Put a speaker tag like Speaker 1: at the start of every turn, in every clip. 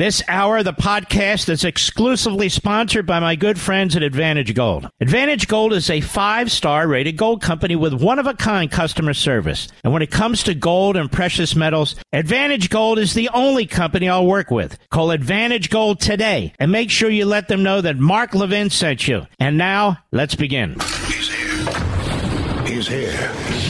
Speaker 1: This hour the podcast is exclusively sponsored by my good friends at Advantage Gold. Advantage Gold is a five star rated gold company with one of a kind customer service. And when it comes to gold and precious metals, Advantage Gold is the only company I'll work with. Call Advantage Gold today and make sure you let them know that Mark Levin sent you. And now, let's begin.
Speaker 2: He's here. He's here.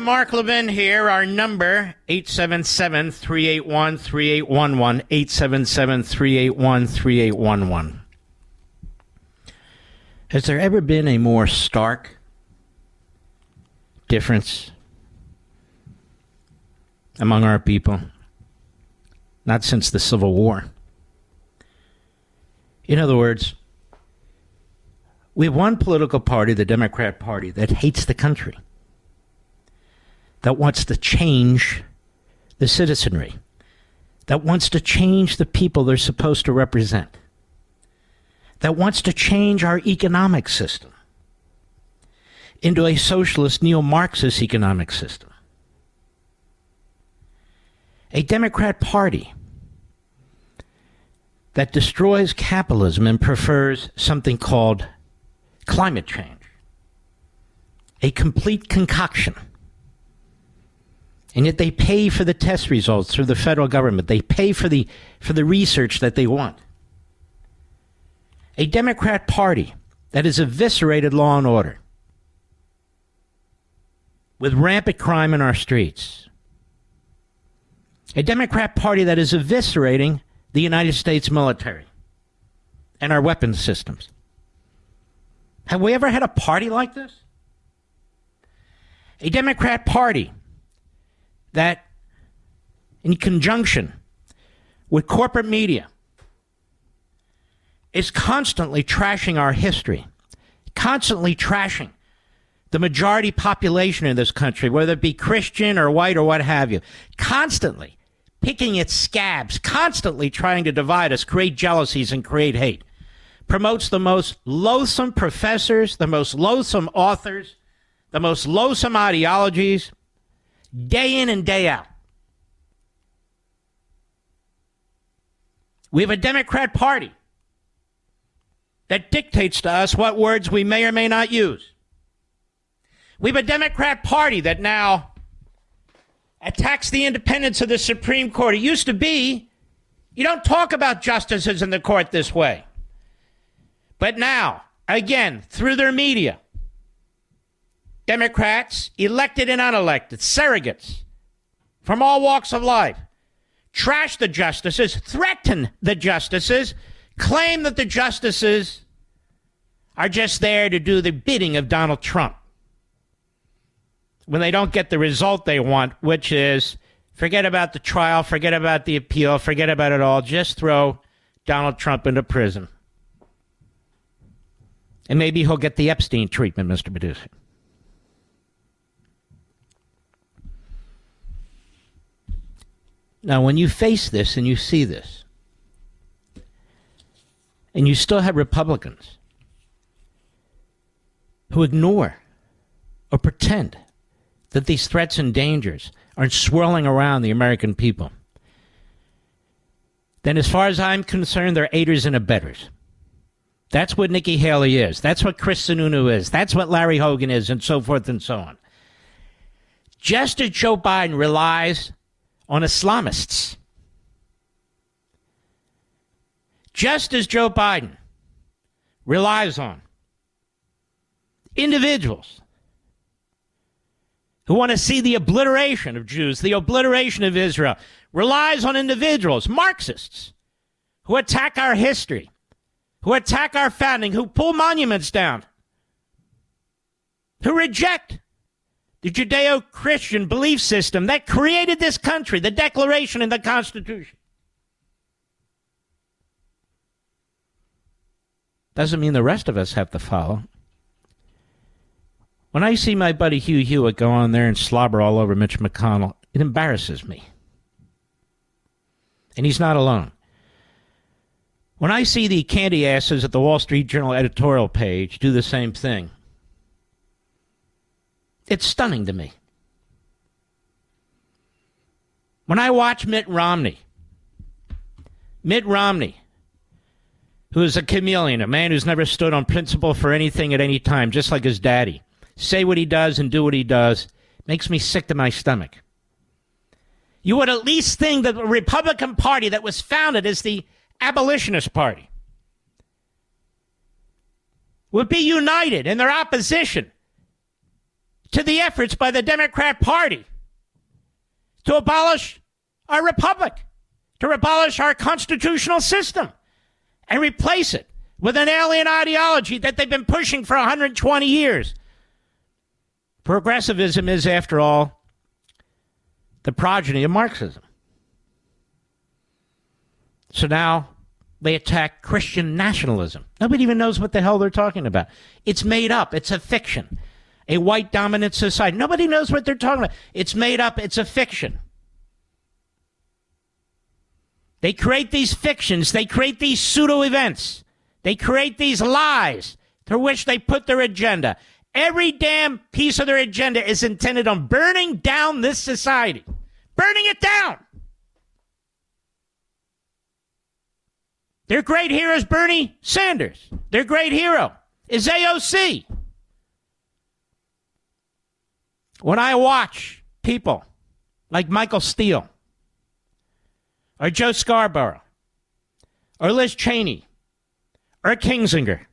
Speaker 1: Mark Levin here. Our number, 877-381-3811, 877-381-3811. Has there ever been a more stark difference among our people? Not since the Civil War. In other words, we have one political party, the Democrat Party, that hates the country that wants to change the citizenry, that wants to change the people they're supposed to represent, that wants to change our economic system into a socialist neo Marxist economic system. A Democrat Party that destroys capitalism and prefers something called climate change. A complete concoction and yet they pay for the test results through the federal government. They pay for the for the research that they want. A Democrat Party that has eviscerated law and order with rampant crime in our streets. A Democrat Party that is eviscerating the United States military and our weapons systems. Have we ever had a party like this? A Democrat Party that, in conjunction with corporate media, is constantly trashing our history, constantly trashing the majority population in this country, whether it be Christian or white or what have you, constantly picking its scabs, constantly trying to divide us, create jealousies, and create hate. Promotes the most loathsome professors, the most loathsome authors, the most loathsome ideologies, day in and day out. We have a Democrat Party that dictates to us what words we may or may not use. We have a Democrat Party that now attacks the independence of the Supreme Court. It used to be you don't talk about justices in the court this way. But now, again, through their media, Democrats, elected and unelected, surrogates from all walks of life, trash the justices, threaten the justices, claim that the justices are just there to do the bidding of Donald Trump. When they don't get the result they want, which is forget about the trial, forget about the appeal, forget about it all, just throw Donald Trump into prison. And maybe he'll get the Epstein treatment, Mr. Producer. Now, when you face this and you see this, and you still have Republicans who ignore or pretend that these threats and dangers are swirling around the American people, then as far as I'm concerned, they're aiders and abettors. That's what Nikki Haley is. That's what Chris Sununu is. That's what Larry Hogan is, and so forth and so on. Just as Joe Biden relies on Islamists, just as Joe Biden relies on individuals who want to see the obliteration of Jews, the obliteration of Israel, relies on individuals, Marxists, who attack our history, who attack our founding, who pull monuments down, who reject the Judeo Christian belief system that created this country, the Declaration and the Constitution. Doesn't mean the rest of us have to follow. When I see my buddy Hugh Hewitt go on there and slobber all over Mitch McConnell, it embarrasses me. And he's not alone. When I see the candy asses at the Wall Street Journal editorial page do the same thing, it's stunning to me. When I watch Mitt Romney, Mitt Romney, who is a chameleon, a man who's never stood on principle for anything at any time, just like his daddy, say what he does and do what he does, makes me sick to my stomach. You would at least think that the Republican Party that was founded as the abolitionist party would be united in their opposition to the efforts by the Democrat Party to abolish our republic, to abolish our constitutional system, and replace it with an alien ideology that they've been pushing for 120 years. Progressivism is, after all, the progeny of Marxism. So now they attack Christian nationalism. Nobody even knows what the hell they're talking about. It's made up, it's a fiction. A white dominant society. Nobody knows what they're talking about. It's made up, it's a fiction. They create these fictions, they create these pseudo events, they create these lies through which they put their agenda. Every damn piece of their agenda is intended on burning down this society, burning it down. Their great hero is Bernie Sanders. Their great hero is AOC. When I watch people like Michael Steele or Joe Scarborough or Liz Cheney or Kinzinger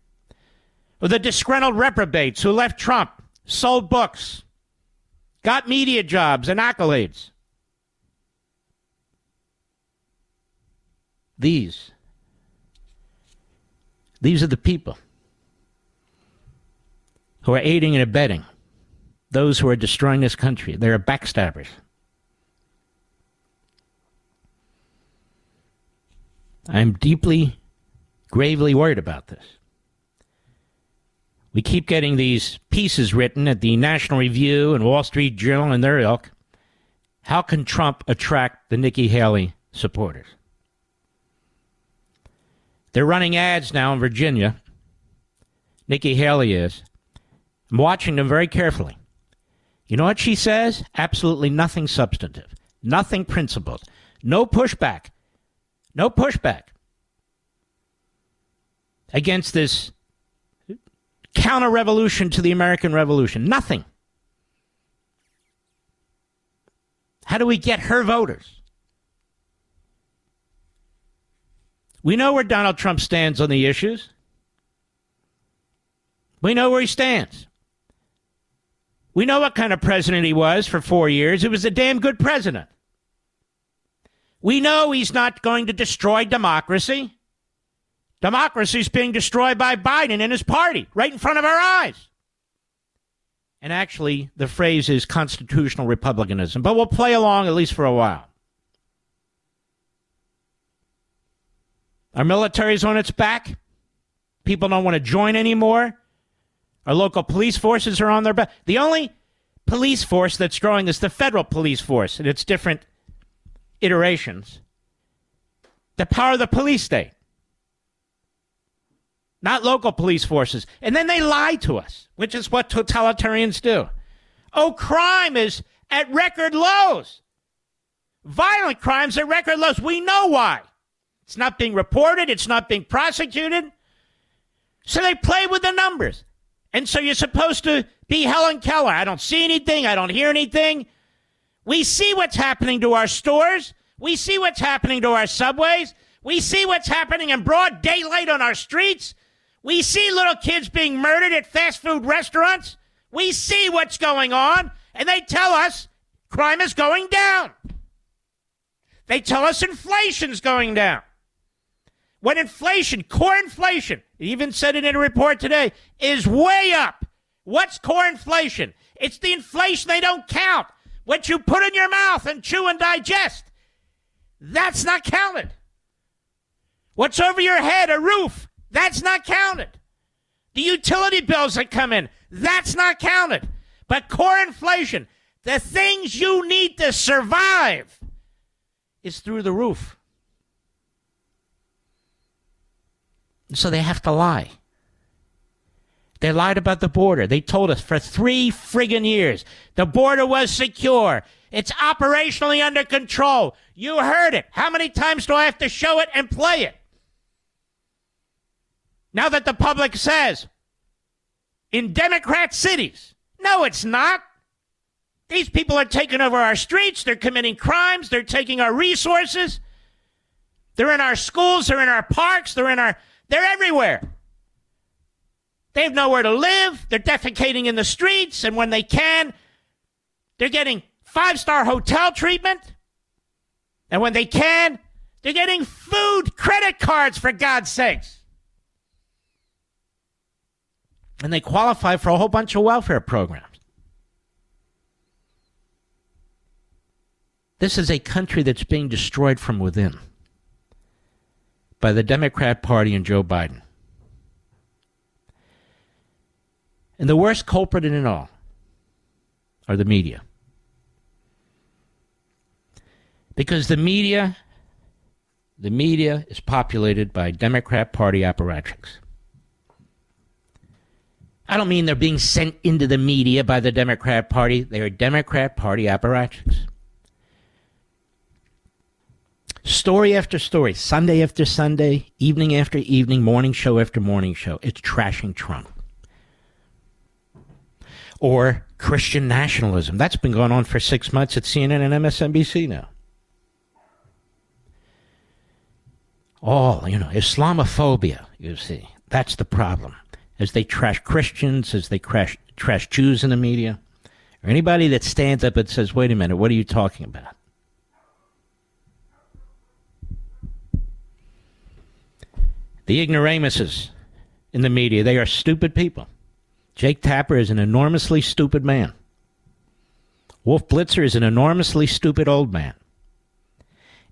Speaker 1: or the disgruntled reprobates who left Trump, sold books, got media jobs and accolades. These these are the people who are aiding and abetting those who are destroying this country. They are backstabbers. I'm deeply, gravely worried about this. We keep getting these pieces written at the National Review and Wall Street Journal and their ilk. How can Trump attract the Nikki Haley supporters? They're running ads now in Virginia. Nikki Haley is. I'm watching them very carefully. You know what she says? Absolutely nothing substantive, nothing principled, no pushback, no pushback against this counter revolution to the American Revolution. Nothing. How do we get her voters? We know where Donald Trump stands on the issues. We know where he stands. We know what kind of president he was for four years. He was a damn good president. We know he's not going to destroy democracy. Democracy is being destroyed by Biden and his party right in front of our eyes. And actually, the phrase is constitutional republicanism, but we'll play along at least for a while. Our military's on its back. People don't want to join anymore. Our local police forces are on their back. The only police force that's growing is the federal police force, and it's different iterations, the power of the police state, not local police forces. And then they lie to us, which is what totalitarians do. Oh, crime is at record lows. Violent crimes at record lows. We know why. It's not being reported, it's not being prosecuted. So they play with the numbers. And so you're supposed to be Helen Keller. I don't see anything, I don't hear anything. We see what's happening to our stores. We see what's happening to our subways. We see what's happening in broad daylight on our streets. We see little kids being murdered at fast food restaurants. We see what's going on, and they tell us crime is going down. They tell us inflation's going down. When inflation, core inflation, even said it in a report today, is way up. What's core inflation? It's the inflation they don't count. What you put in your mouth and chew and digest. That's not counted. What's over your head, a roof, that's not counted. The utility bills that come in, that's not counted. But core inflation, the things you need to survive, is through the roof. So they have to lie. They lied about the border. They told us for three friggin' years the border was secure. It's operationally under control. You heard it. How many times do I have to show it and play it? Now that the public says in Democrat cities, no, it's not. These people are taking over our streets. They're committing crimes. They're taking our resources. They're in our schools. They're in our parks. They're in our, they're everywhere. They have nowhere to live. They're defecating in the streets. And when they can, they're getting five star hotel treatment. And when they can, they're getting food credit cards, for God's sakes. And they qualify for a whole bunch of welfare programs. This is a country that's being destroyed from within by the Democrat Party and Joe Biden. And the worst culprit in it all are the media. Because the media, the media is populated by Democrat Party apparatchiks. I don't mean they're being sent into the media by the Democrat Party. They are Democrat Party apparatchiks. Story after story, Sunday after Sunday, evening after evening, morning show after morning show. It's trashing Trump. Or Christian nationalism. That's been going on for six months at CNN and MSNBC now. All, you know, Islamophobia, you see. That's the problem as they trash Christians, as they trash, trash Jews in the media, or anybody that stands up and says, wait a minute, what are you talking about? The ignoramuses in the media, they are stupid people. Jake Tapper is an enormously stupid man. Wolf Blitzer is an enormously stupid old man.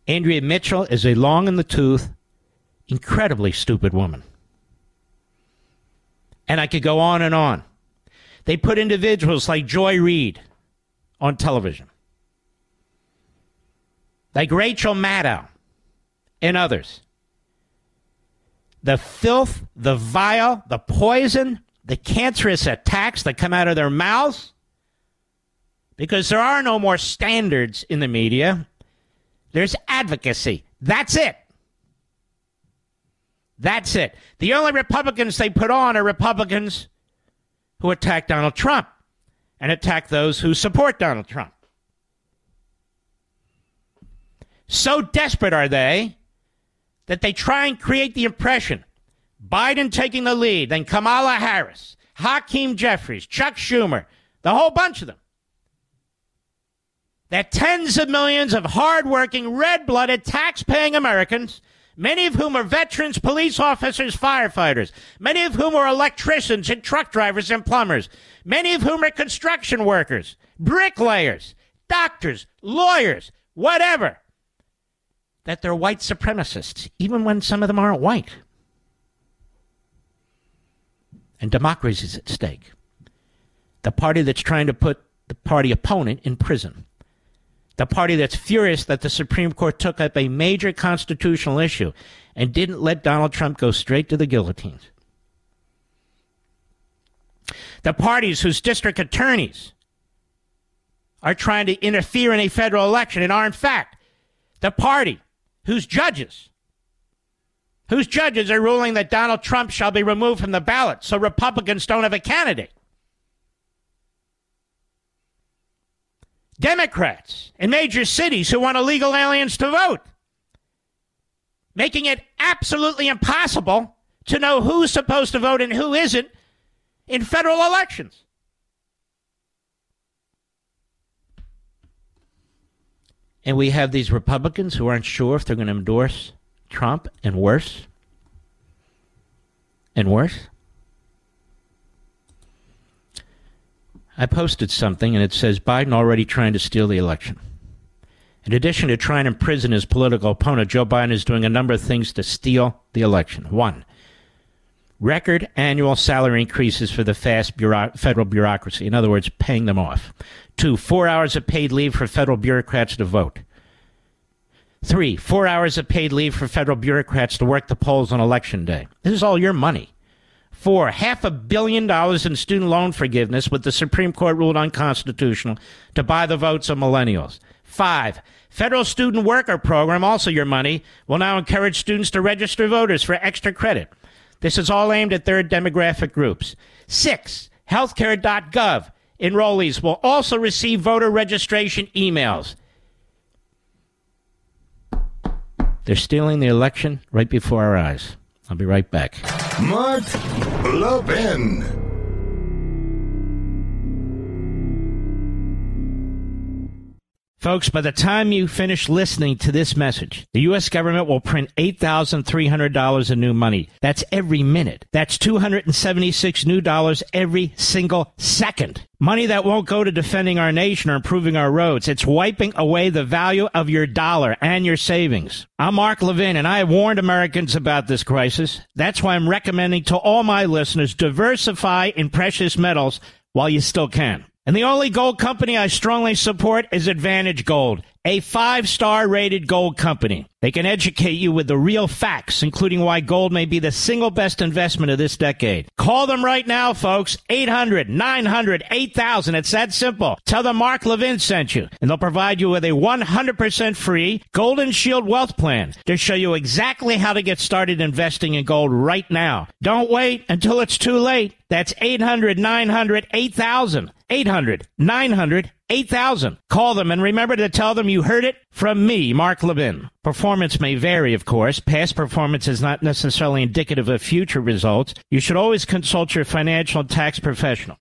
Speaker 1: Andrea Mitchell is a long in the tooth, incredibly stupid woman. And I could go on and on. They put individuals like Joy Reid on television, like Rachel Maddow and others. The filth, the vile, the poison, the cancerous attacks that come out of their mouths, because there are no more standards in the media. There's advocacy. That's it. That's it. The only Republicans they put on are Republicans who attack Donald Trump and attack those who support Donald Trump. So desperate are they that they try and create the impression Biden taking the lead, then Kamala Harris, Hakeem Jeffries, Chuck Schumer, the whole bunch of them. That tens of millions of hardworking, red blooded, tax paying Americans many of whom are veterans, police officers, firefighters, many of whom are electricians and truck drivers and plumbers, many of whom are construction workers, bricklayers, doctors, lawyers, whatever, that they're white supremacists, even when some of them aren't white. And democracy is at stake. The party that's trying to put the party opponent in prison. the party that's furious that the Supreme Court took up a major constitutional issue and didn't let Donald Trump go straight to the guillotines. The parties whose district attorneys are trying to interfere in a federal election and are, in fact, the party whose judges whose judges are ruling that Donald Trump shall be removed from the ballot so Republicans don't have a candidate. Democrats in major cities who want illegal aliens to vote, making it absolutely impossible to know who's supposed to vote and who isn't in federal elections. And we have these Republicans who aren't sure if they're going to endorse Trump and worse. And worse. I posted something and it says Biden already trying to steal the election. In addition to trying to imprison his political opponent, Joe Biden is doing a number of things to steal the election. One, record annual salary increases for the fast bureau- federal bureaucracy. In other words, paying them off. Two, four hours of paid leave for federal bureaucrats to vote. Three, four hours of paid leave for federal bureaucrats to work the polls on election day. This is all your money. Four, half a billion dollars in student loan forgiveness, with the Supreme Court ruled unconstitutional, to buy the votes of millennials. Five, federal student worker program, also your money, will now encourage students to register voters for extra credit. This is all aimed at third demographic groups. Six, healthcare.gov enrollees will also receive voter registration emails. They're stealing the election right before our eyes. I'll be right back.
Speaker 2: Mark Levin.
Speaker 1: Folks, by the time you finish listening to this message, the U.S. government will print $8,300 in new money. That's every minute. That's 276 new dollars every single second. Money that won't go to defending our nation or improving our roads. It's wiping away the value of your dollar and your savings. I'm Mark Levin, and I warned Americans about this crisis. That's why I'm recommending to all my listeners diversify in precious metals while you still can. And the only gold company I strongly support is Advantage Gold, a five star rated gold company. They can educate you with the real facts, including why gold may be the single best investment of this decade. Call them right now, folks. 800 900 8000. It's that simple. Tell them Mark Levin sent you, and they'll provide you with a 100% free Golden Shield Wealth Plan to show you exactly how to get started investing in gold right now. Don't wait until it's too late. That's 800 900 8000. 800 900 8000. Call them and remember to tell them you heard it from me, Mark Levin. Performance may vary, of course. Past performance is not necessarily indicative of future results. You should always consult your financial and tax professional.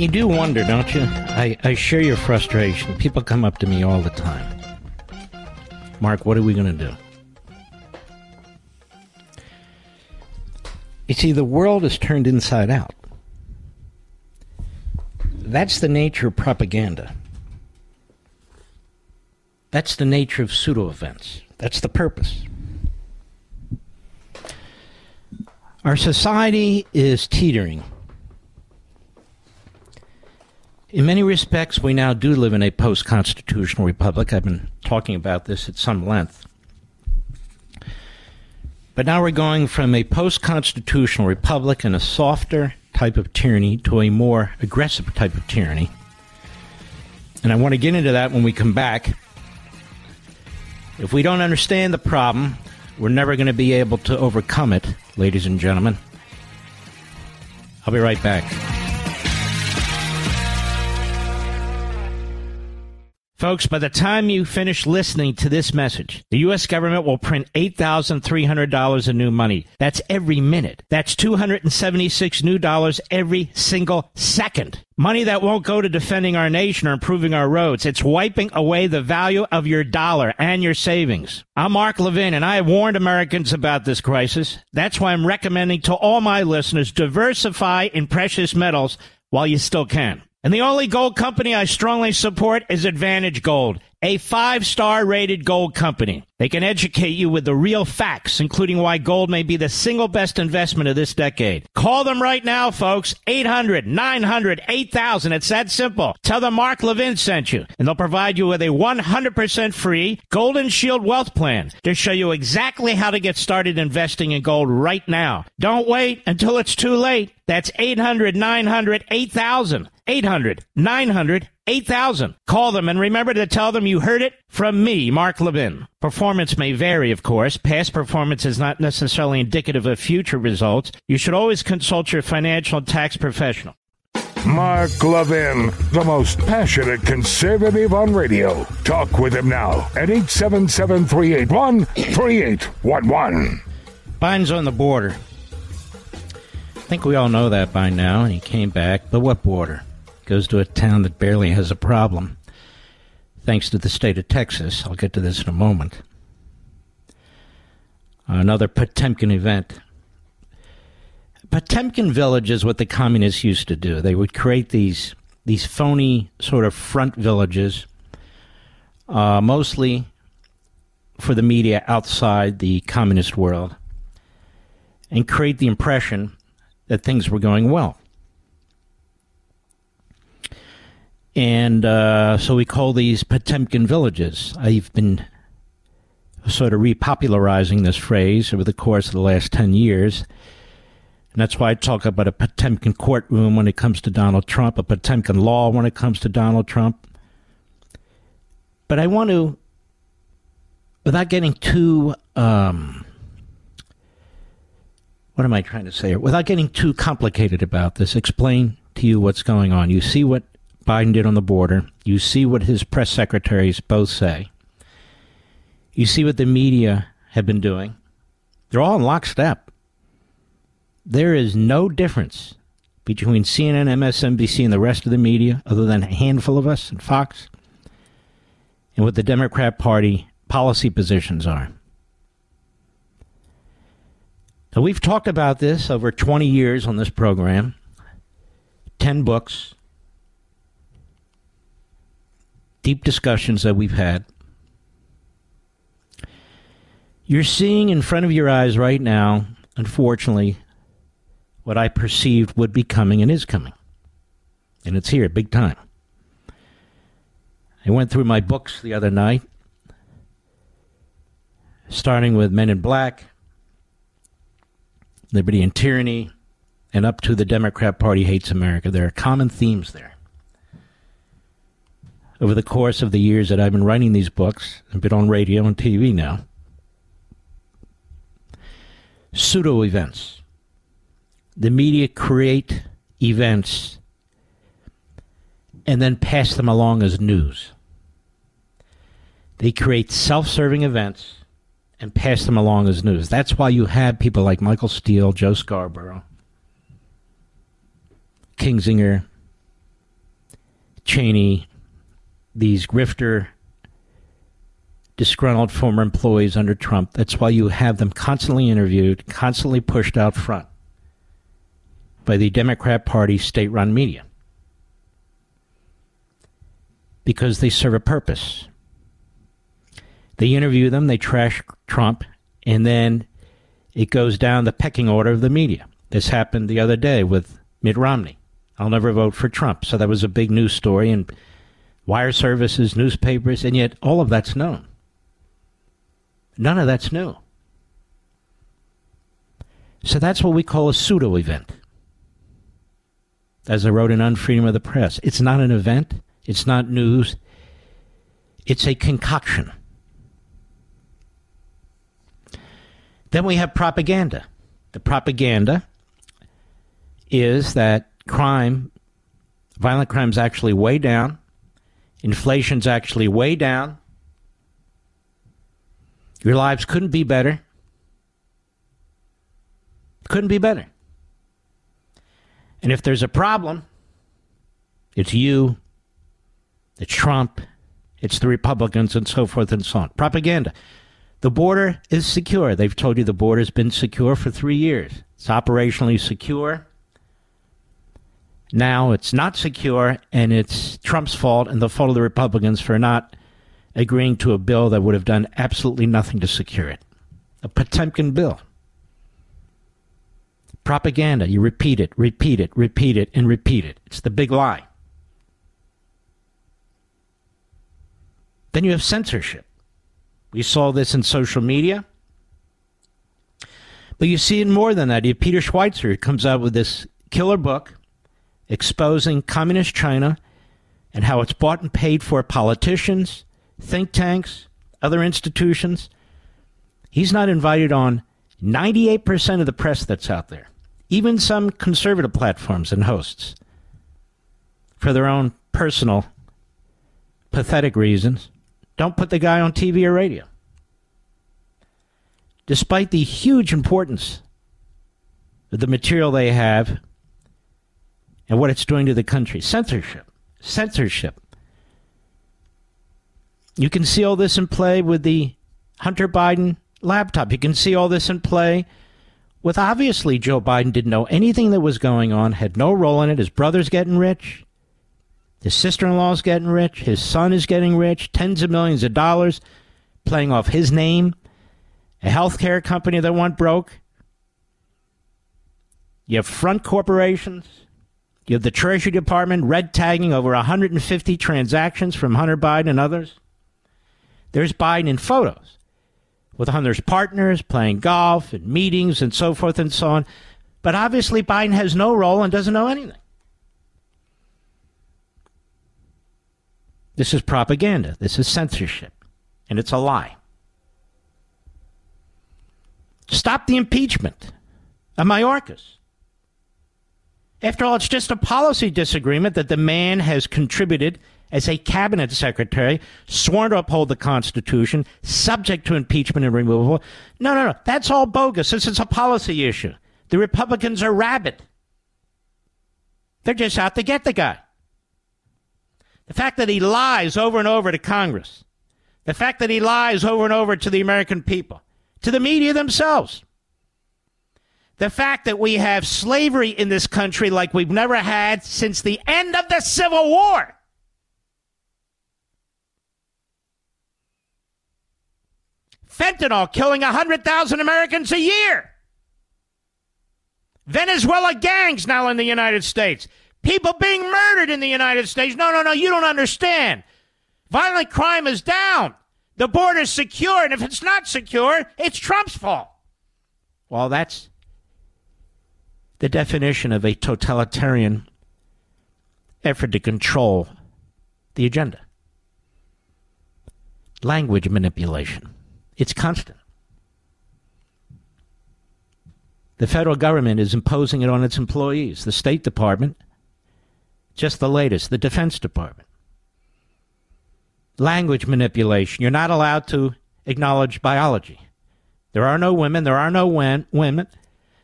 Speaker 1: You do wonder, don't you? I, I share your frustration. People come up to me all the time. Mark, what are we going to do? You see, the world is turned inside out. That's the nature of propaganda. That's the nature of pseudo events. That's the purpose. Our society is teetering. In many respects, we now do live in a post constitutional republic. I've been talking about this at some length. But now we're going from a post constitutional republic and a softer type of tyranny to a more aggressive type of tyranny. And I want to get into that when we come back. If we don't understand the problem, we're never going to be able to overcome it, ladies and gentlemen. I'll be right back. Folks, by the time you finish listening to this message, the U.S. government will print $8,300 in new money. That's every minute. That's 276 new dollars every single second. Money that won't go to defending our nation or improving our roads. It's wiping away the value of your dollar and your savings. I'm Mark Levin, and I have warned Americans about this crisis. That's why I'm recommending to all my listeners diversify in precious metals while you still can. And the only gold company I strongly support is Advantage Gold, a five star rated gold company. They can educate you with the real facts, including why gold may be the single best investment of this decade. Call them right now, folks. 800 900 8000. It's that simple. Tell them Mark Levin sent you, and they'll provide you with a 100% free Golden Shield Wealth Plan to show you exactly how to get started investing in gold right now. Don't wait until it's too late. That's 800 900 8000. 800 900 8000. Call them and remember to tell them you heard it from me, Mark Levin. Performance may vary, of course. Past performance is not necessarily indicative of future results. You should always consult your financial and tax professional.
Speaker 2: Mark Levin, the most passionate conservative on radio. Talk with him now at 877 381 3811.
Speaker 1: Biden's on the border. I think we all know that by now, and he came back. But what border? Goes to a town that barely has a problem, thanks to the state of Texas. I'll get to this in a moment. Another Potemkin event. Potemkin village is what the communists used to do. They would create these these phony sort of front villages, uh, mostly for the media outside the communist world, and create the impression that things were going well. And uh, so we call these Potemkin villages. I've been sort of repopularizing this phrase over the course of the last 10 years. And that's why I talk about a Potemkin courtroom when it comes to Donald Trump, a Potemkin law when it comes to Donald Trump. But I want to, without getting too, um, what am I trying to say? Without getting too complicated about this, explain to you what's going on. You see what Biden did on the border. You see what his press secretaries both say. You see what the media have been doing. They're all in lockstep. There is no difference between CNN, MSNBC, and the rest of the media, other than a handful of us and Fox, and what the Democrat Party policy positions are. Now, we've talked about this over 20 years on this program, 10 books, deep discussions that we've had. You're seeing in front of your eyes right now, unfortunately, what I perceived would be coming and is coming. And it's here, big time. I went through my books the other night, starting with Men in Black, Liberty and Tyranny, and up to the Democrat Party Hates America. There are common themes there over the course of the years that I've been writing these books and been on radio and TV now. Pseudo events. The media create events and then pass them along as news. They create self serving events and pass them along as news. That's why you have people like Michael Steele, Joe Scarborough, Kinzinger, Cheney, these grifter, disgruntled former employees under Trump. That's why you have them constantly interviewed, constantly pushed out front by the Democrat Party state run media. Because they serve a purpose. They interview them, they trash Trump, and then it goes down the pecking order of the media. This happened the other day with Mitt Romney. I'll never vote for Trump. So that was a big news story, and wire services, newspapers, and yet all of that's known. None of that's new. So that's what we call a pseudo event. As I wrote in Unfreedom of the Press, it's not an event, it's not news, it's a concoction. Then we have propaganda. The propaganda is that crime, violent crime, is actually way down. Inflation's actually way down. Your lives couldn't be better. Couldn't be better. And if there's a problem, it's you, it's Trump, it's the Republicans, and so forth and so on. Propaganda. The border is secure. They've told you the border's been secure for three years. It's operationally secure. Now it's not secure, and it's Trump's fault and the fault of the Republicans for not agreeing to a bill that would have done absolutely nothing to secure it. A Potemkin bill. Propaganda. You repeat it, repeat it, repeat it, and repeat it. It's the big lie. Then you have censorship. We saw this in social media. But you see it more than that. You have Peter Schweizer comes out with this killer book exposing communist China and how it's bought and paid for politicians, think tanks, other institutions. He's not invited on 98% of the press that's out there, even some conservative platforms and hosts, for their own personal, pathetic reasons. Don't put the guy on TV or radio. Despite the huge importance of the material they have and what it's doing to the country, censorship, censorship. You can see all this in play with the Hunter Biden laptop. You can see all this in play with obviously Joe Biden didn't know anything that was going on, had no role in it. His brother's getting rich. His sister in law's getting rich. His son is getting rich. Tens of millions of dollars playing off his name. A healthcare company that went broke. You have front corporations. You have the Treasury Department red tagging over 150 transactions from Hunter Biden and others. There's Biden in photos with Hunter's partners playing golf and meetings and so forth and so on. But obviously, Biden has no role and doesn't know anything. This is propaganda. This is censorship. And it's a lie. Stop the impeachment of Mayorkas. After all, it's just a policy disagreement that the man has contributed as a cabinet secretary, sworn to uphold the Constitution, subject to impeachment and removal. No, no, no. That's all bogus. This is a policy issue. The Republicans are rabid. They're just out to get the guy. The fact that he lies over and over to Congress, the fact that he lies over and over to the American people, to the media themselves, the fact that we have slavery in this country like we've never had since the end of the Civil War. Fentanyl killing 100,000 Americans a year. Venezuela gangs now in the United States. People being murdered in the United States. No, no, no, you don't understand. Violent crime is down. The border's secure, and if it's not secure, it's Trump's fault. Well, that's the definition of a totalitarian effort to control the agenda. Language manipulation. It's constant. The federal government is imposing it on its employees. The State Department just the latest. The Defense Department. Language manipulation. You're not allowed to acknowledge biology. There are no women. There are no women,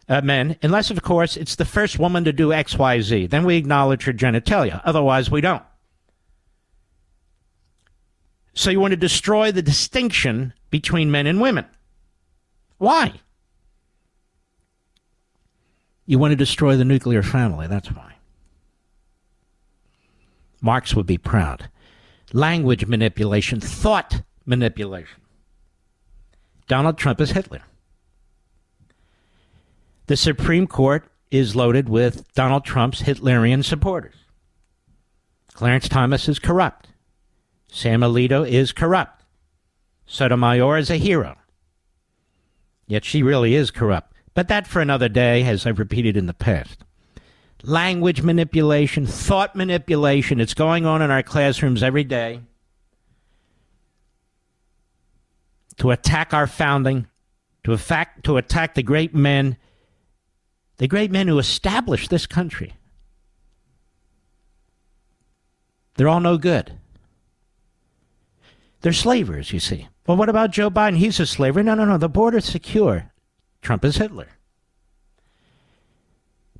Speaker 1: uh, men, unless, of course, it's the first woman to do X, Y, Z. Then we acknowledge her genitalia. Otherwise, we don't. So you want to destroy the distinction between men and women. Why? You want to destroy the nuclear family. That's why. Marx would be proud. Language manipulation, thought manipulation. Donald Trump is Hitler. The Supreme Court is loaded with Donald Trump's Hitlerian supporters. Clarence Thomas is corrupt. Sam Alito is corrupt. Sotomayor is a hero. Yet she really is corrupt. But that for another day, as I've repeated in the past language manipulation, thought manipulation. It's going on in our classrooms every day to attack our founding, to, to attack the great men, the great men who established this country. They're all no good. They're slavers, you see. Well, what about Joe Biden? He's a slaver. No, no, no. The border's secure. Trump is Hitler.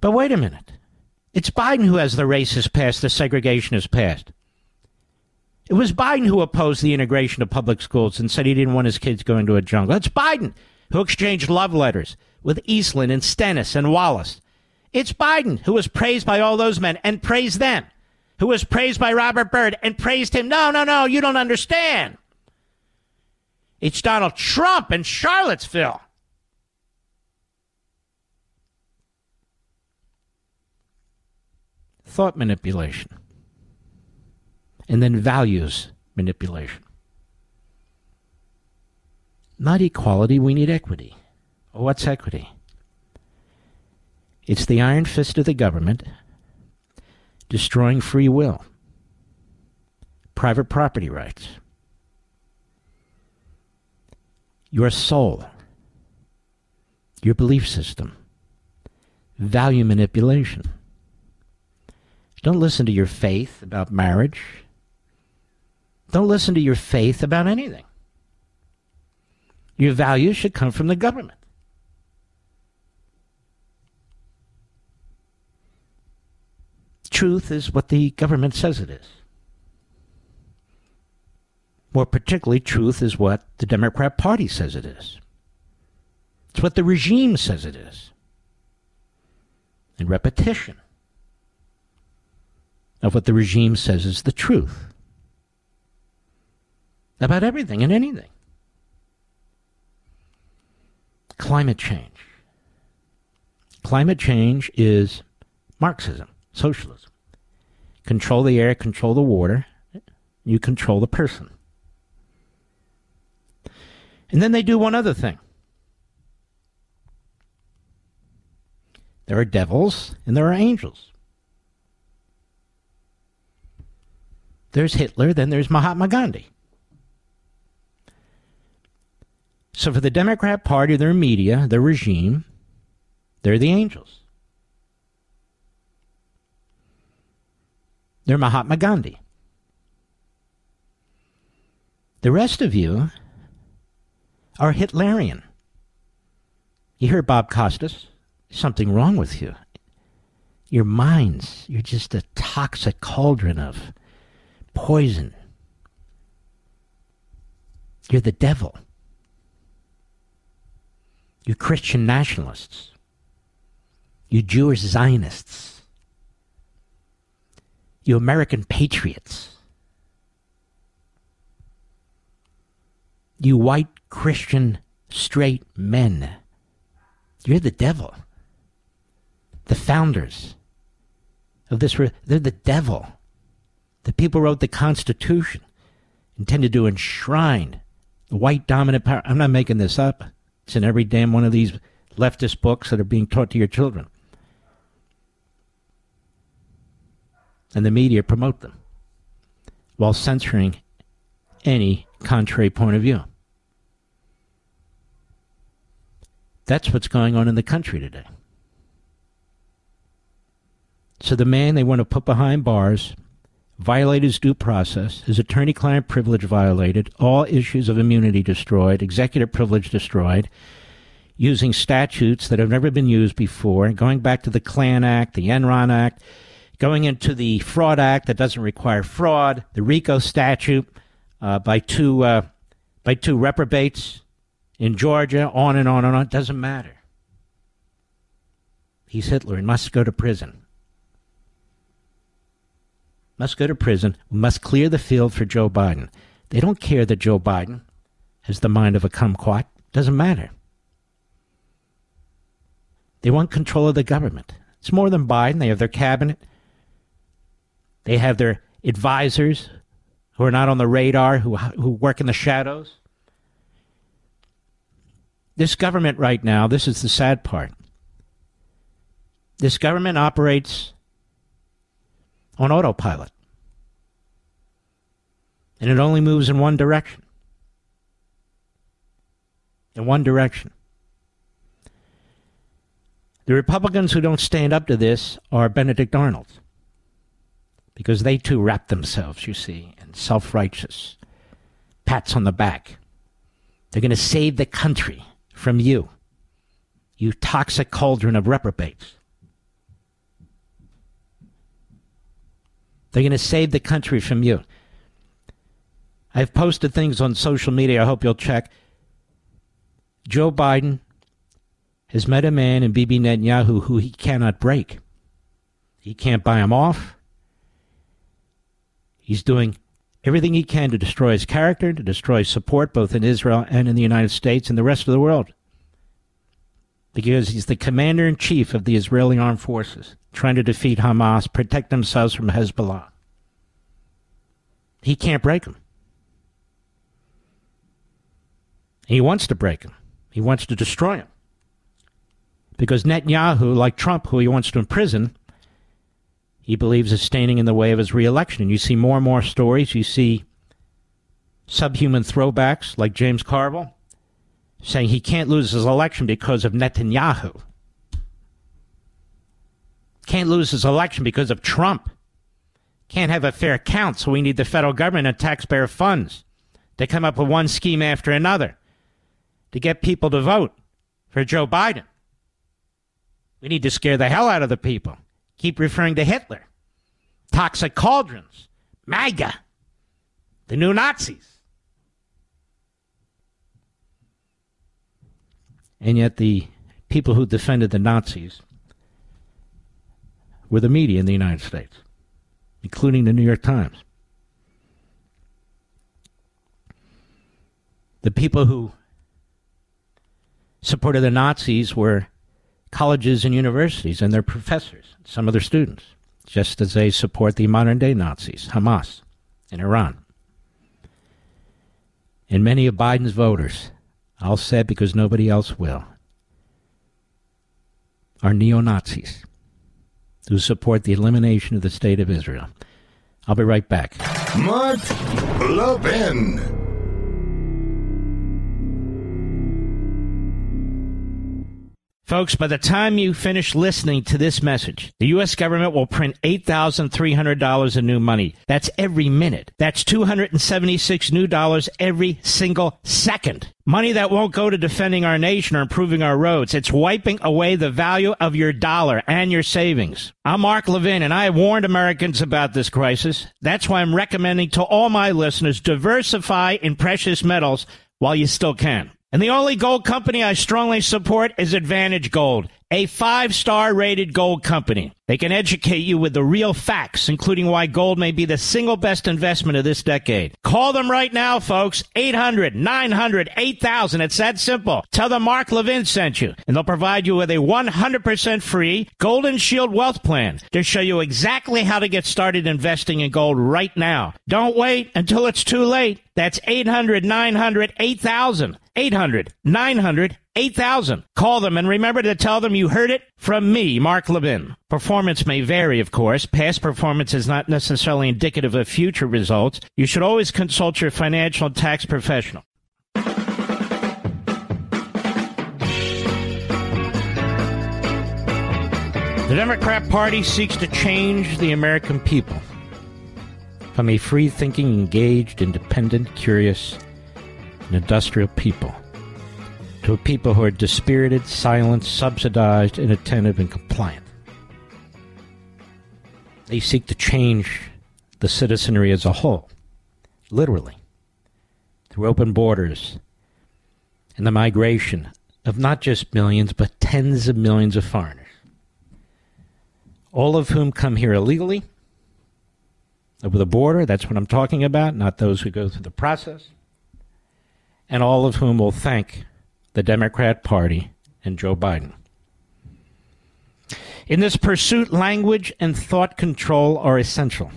Speaker 1: But wait a minute. It's Biden who has the racist past, the segregationist past. It was Biden who opposed the integration of public schools and said he didn't want his kids going to a jungle. It's Biden who exchanged love letters with Eastland and Stennis and Wallace. It's Biden who was praised by all those men and praised them, who was praised by Robert Byrd and praised him. No, no, no, you don't understand. It's Donald Trump and Charlottesville. Thought manipulation. And then values manipulation. Not equality, we need equity. What's equity? It's the iron fist of the government destroying free will, private property rights, your soul, your belief system, value manipulation. Don't listen to your faith about marriage. Don't listen to your faith about anything. Your values should come from the government. Truth is what the government says it is. More particularly, truth is what the Democrat Party says it is. It's what the regime says it is. And repetition of what the regime says is the truth about everything and anything. Climate change. Climate change is Marxism, socialism. Control the air, control the water, you control the person. And then they do one other thing. There are devils and there are angels. There's Hitler, then there's Mahatma Gandhi. So for the Democrat Party, their media, their regime, they're the angels. They're Mahatma Gandhi. The rest of you are Hitlerian. You hear Bob Costas? Something wrong with you. Your minds, you're just a toxic cauldron of poison. You're the devil. You Christian nationalists. You Jewish Zionists. You American patriots. You white Christian straight men. You're the devil. The founders of this, they're the devil. The people wrote the Constitution, intended to enshrine the white dominant power. I'm not making this up. It's in every damn one of these leftist books that are being taught to your children. And the media promote them while censoring any contrary point of view. That's what's going on in the country today. So the man they want to put behind bars violated his due process, his attorney client privilege violated, all issues of immunity destroyed, executive privilege destroyed, using statutes that have never been used before, and going back to the Klan Act, the Enron Act, going into the Fraud Act that doesn't require fraud, the RICO statute uh, by two uh, by two reprobates in Georgia, on and on and on. It doesn't matter. He's Hitler and must go to prison must go to prison. Must clear the field for Joe Biden. They don't care that Joe Biden has the mind of a kumquat. Doesn't matter. They want control of the government. It's more than Biden. They have their cabinet. They have their advisors who are not on the radar, who, who work in the shadows. This government right now, this is the sad part. This government operates on autopilot. And it only moves in one direction. In one direction. The Republicans who don't stand up to this are Benedict Arnold. Because they too wrap themselves, you see, in self righteous pats on the back. They're going to save the country from you, you toxic cauldron of reprobates. They're going to save the country from you. I've posted things on social media. I hope you'll check. Joe Biden has met a man in Bibi Netanyahu who he cannot break. He can't buy him off. He's doing everything he can to destroy his character, to destroy his support both in Israel and in the United States and the rest of the world. Because he's the commander in chief of the Israeli armed forces, trying to defeat Hamas, protect themselves from Hezbollah. He can't break him. He wants to break him. He wants to destroy him. Because Netanyahu, like Trump, who he wants to imprison, he believes is standing in the way of his reelection. And you see more and more stories. You see subhuman throwbacks like James Carville saying he can't lose his election because of Netanyahu. Can't lose his election because of Trump. Can't have a fair count, so we need the federal government and taxpayer funds to come up with one scheme after another to get people to vote for Joe Biden. We need to scare the hell out of the people keep referring to Hitler, toxic cauldrons, MAGA, the new Nazis. And yet, the people who defended the Nazis were the media in the United States, including the New York Times. The people who supported the Nazis were colleges and universities and their professors, some of their students, just as they support the modern day Nazis, Hamas, in Iran. And many of Biden's voters, I'll say it because nobody else will, are neo Nazis who support the elimination of the state of Israel. I'll be right back.
Speaker 2: Mark Levin.
Speaker 1: Folks, by the time you finish listening to this message, the U.S. government will print $8,300 in new money. That's every minute. That's 276 new dollars every single second. Money that won't go to defending our nation or improving our roads. It's wiping away the value of your dollar and your savings. I'm Mark Levin, and I warned Americans about this crisis. That's why I'm recommending to all my listeners diversify in precious metals while you still can. And the only gold company I strongly support is Advantage Gold, a five star rated gold company. They can educate you with the real facts, including why gold may be the single best investment of this decade. Call them right now, folks. 800 900 8000. It's that simple. Tell them Mark Levin sent you, and they'll provide you with a 100% free Golden Shield Wealth Plan to show you exactly how to get started investing in gold right now. Don't wait until it's too late. That's 800 900 8000. 800 900 8000. Call them and remember to tell them you heard it from me, Mark Levin. Performance may vary, of course. Past performance is not necessarily indicative of future results. You should always consult your financial and tax professional. The Democrat Party seeks to change the American people from a free thinking, engaged, independent, curious, and industrial people to people who are dispirited, silent, subsidized, inattentive, and compliant. They seek to change the citizenry as a whole, literally, through open borders and the migration of not just millions, but tens of millions of foreigners, all of whom come here illegally over the border. That's what I'm talking about, not those who go through the process, and all of whom will thank the Democrat Party, and Joe Biden. In this pursuit, language and thought control are essential.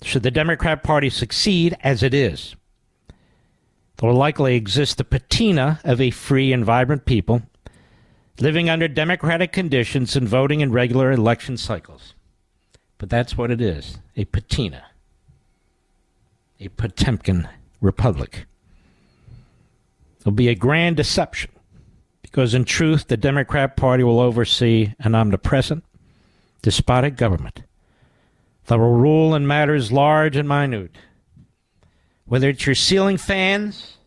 Speaker 1: Should the Democrat Party succeed, as it is, there will likely exist the patina of a free and vibrant people living under democratic conditions and voting in regular election cycles. But that's what it is a patina, a Potemkin republic. It'll be a grand deception because, in truth, the Democrat Party will oversee an omnipresent, despotic government that will rule in matters large and minute. Whether it's your ceiling fans,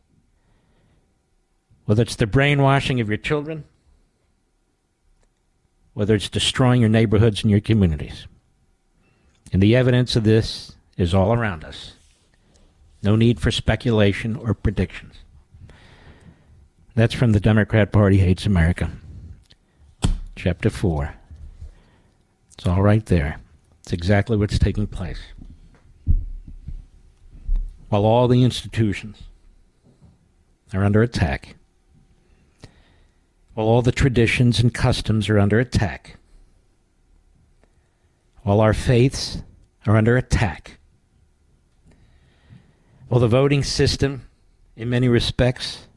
Speaker 1: whether it's the brainwashing of your children, whether it's destroying your neighborhoods and your communities. And the evidence of this is all around us. No need for speculation or predictions. That's from the Democrat Party Hates America. Chapter 4. It's all right there. It's exactly what's taking place. while all the institutions are under attack, while all the traditions and customs are under attack, while our faiths are under attack, while the voting system, in many respects,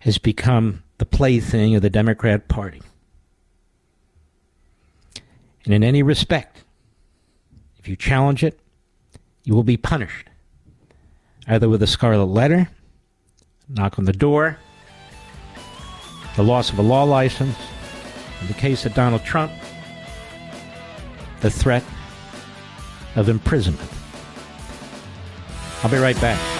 Speaker 1: has become the plaything of the Democrat Party. And in any respect, if you challenge it, you will be punished. Either with a scarlet letter, knock on the door, the loss of a law license, in the case of Donald Trump, the threat of imprisonment. I'll be right back.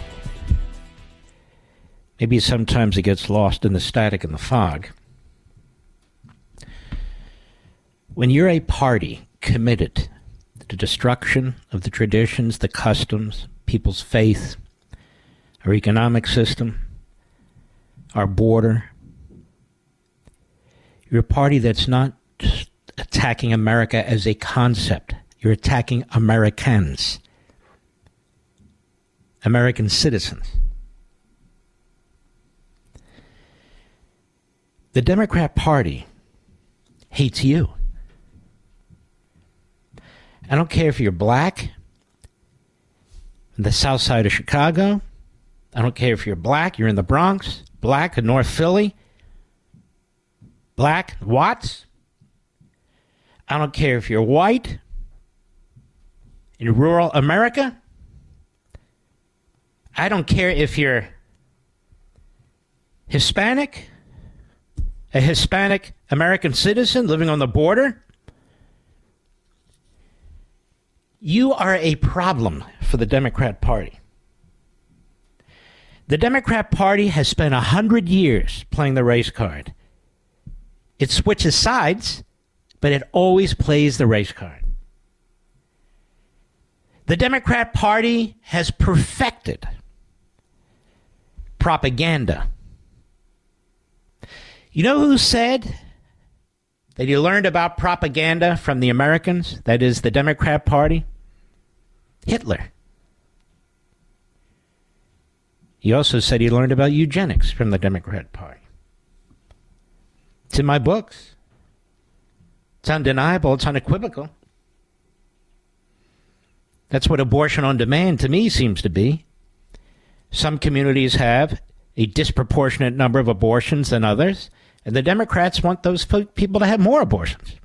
Speaker 1: maybe sometimes it gets lost in the static and the fog. When you're a party committed to destruction of the traditions, the customs, people's faith, our economic system, our border. You're a party that's not attacking America as a concept. You're attacking Americans, American citizens. The Democrat Party hates you. I don't care if you're black, in the south side of Chicago. I don't care if you're black, you're in the Bronx black in North Philly, black Watts. I don't care if you're white in rural America. I don't care if you're Hispanic, a Hispanic American citizen living on the border. You are a problem for the Democrat Party. The Democrat Party has spent a hundred years playing the race card. It switches sides, but it always plays the race card. The Democrat Party has perfected propaganda. You know who said that you learned about propaganda from the Americans? That is the Democrat Party? Hitler. He also said he learned about eugenics from the Democrat Party. It's in my books. It's undeniable, it's unequivocal. That's what abortion on demand to me seems to be. Some communities have a disproportionate number of abortions than others, and the Democrats want those people to have more abortions.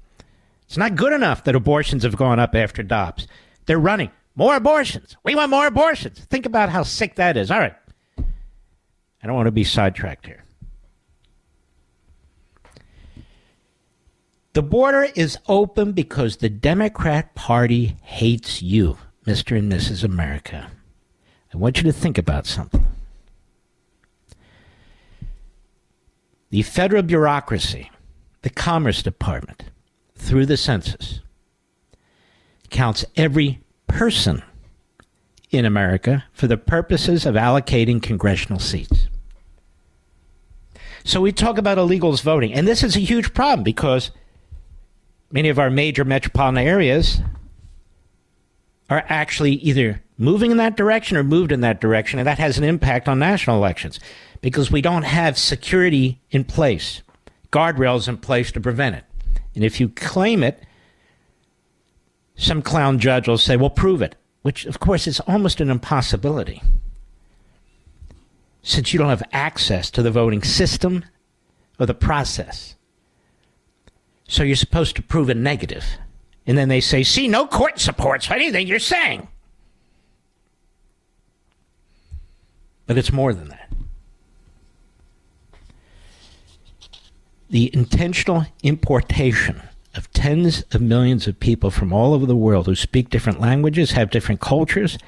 Speaker 1: It's not good enough that abortions have gone up after Dobbs. They're running more abortions. We want more abortions. Think about how sick that is. All right. I don't want to be sidetracked here. The border is open because the Democrat Party hates you, Mr. and Mrs. America. I want you to think about something. The federal bureaucracy, the Commerce Department, through the census, counts every person in America for the purposes of allocating congressional seats. So we talk about illegals voting, and this is a huge problem because many of our major metropolitan areas are actually either moving in that direction or moved in that direction, and that has an impact on national elections because we don't have security in place, guardrails in place to prevent it. And if you claim it, some clown judge will say, well, prove it, which of course is almost an impossibility. since you don't have access to the voting system or the process. So you're supposed to prove a negative. And then they say, see, no court supports anything you're saying. But it's more than that. The intentional importation of tens of millions of people from all over the world who speak different languages, have different cultures,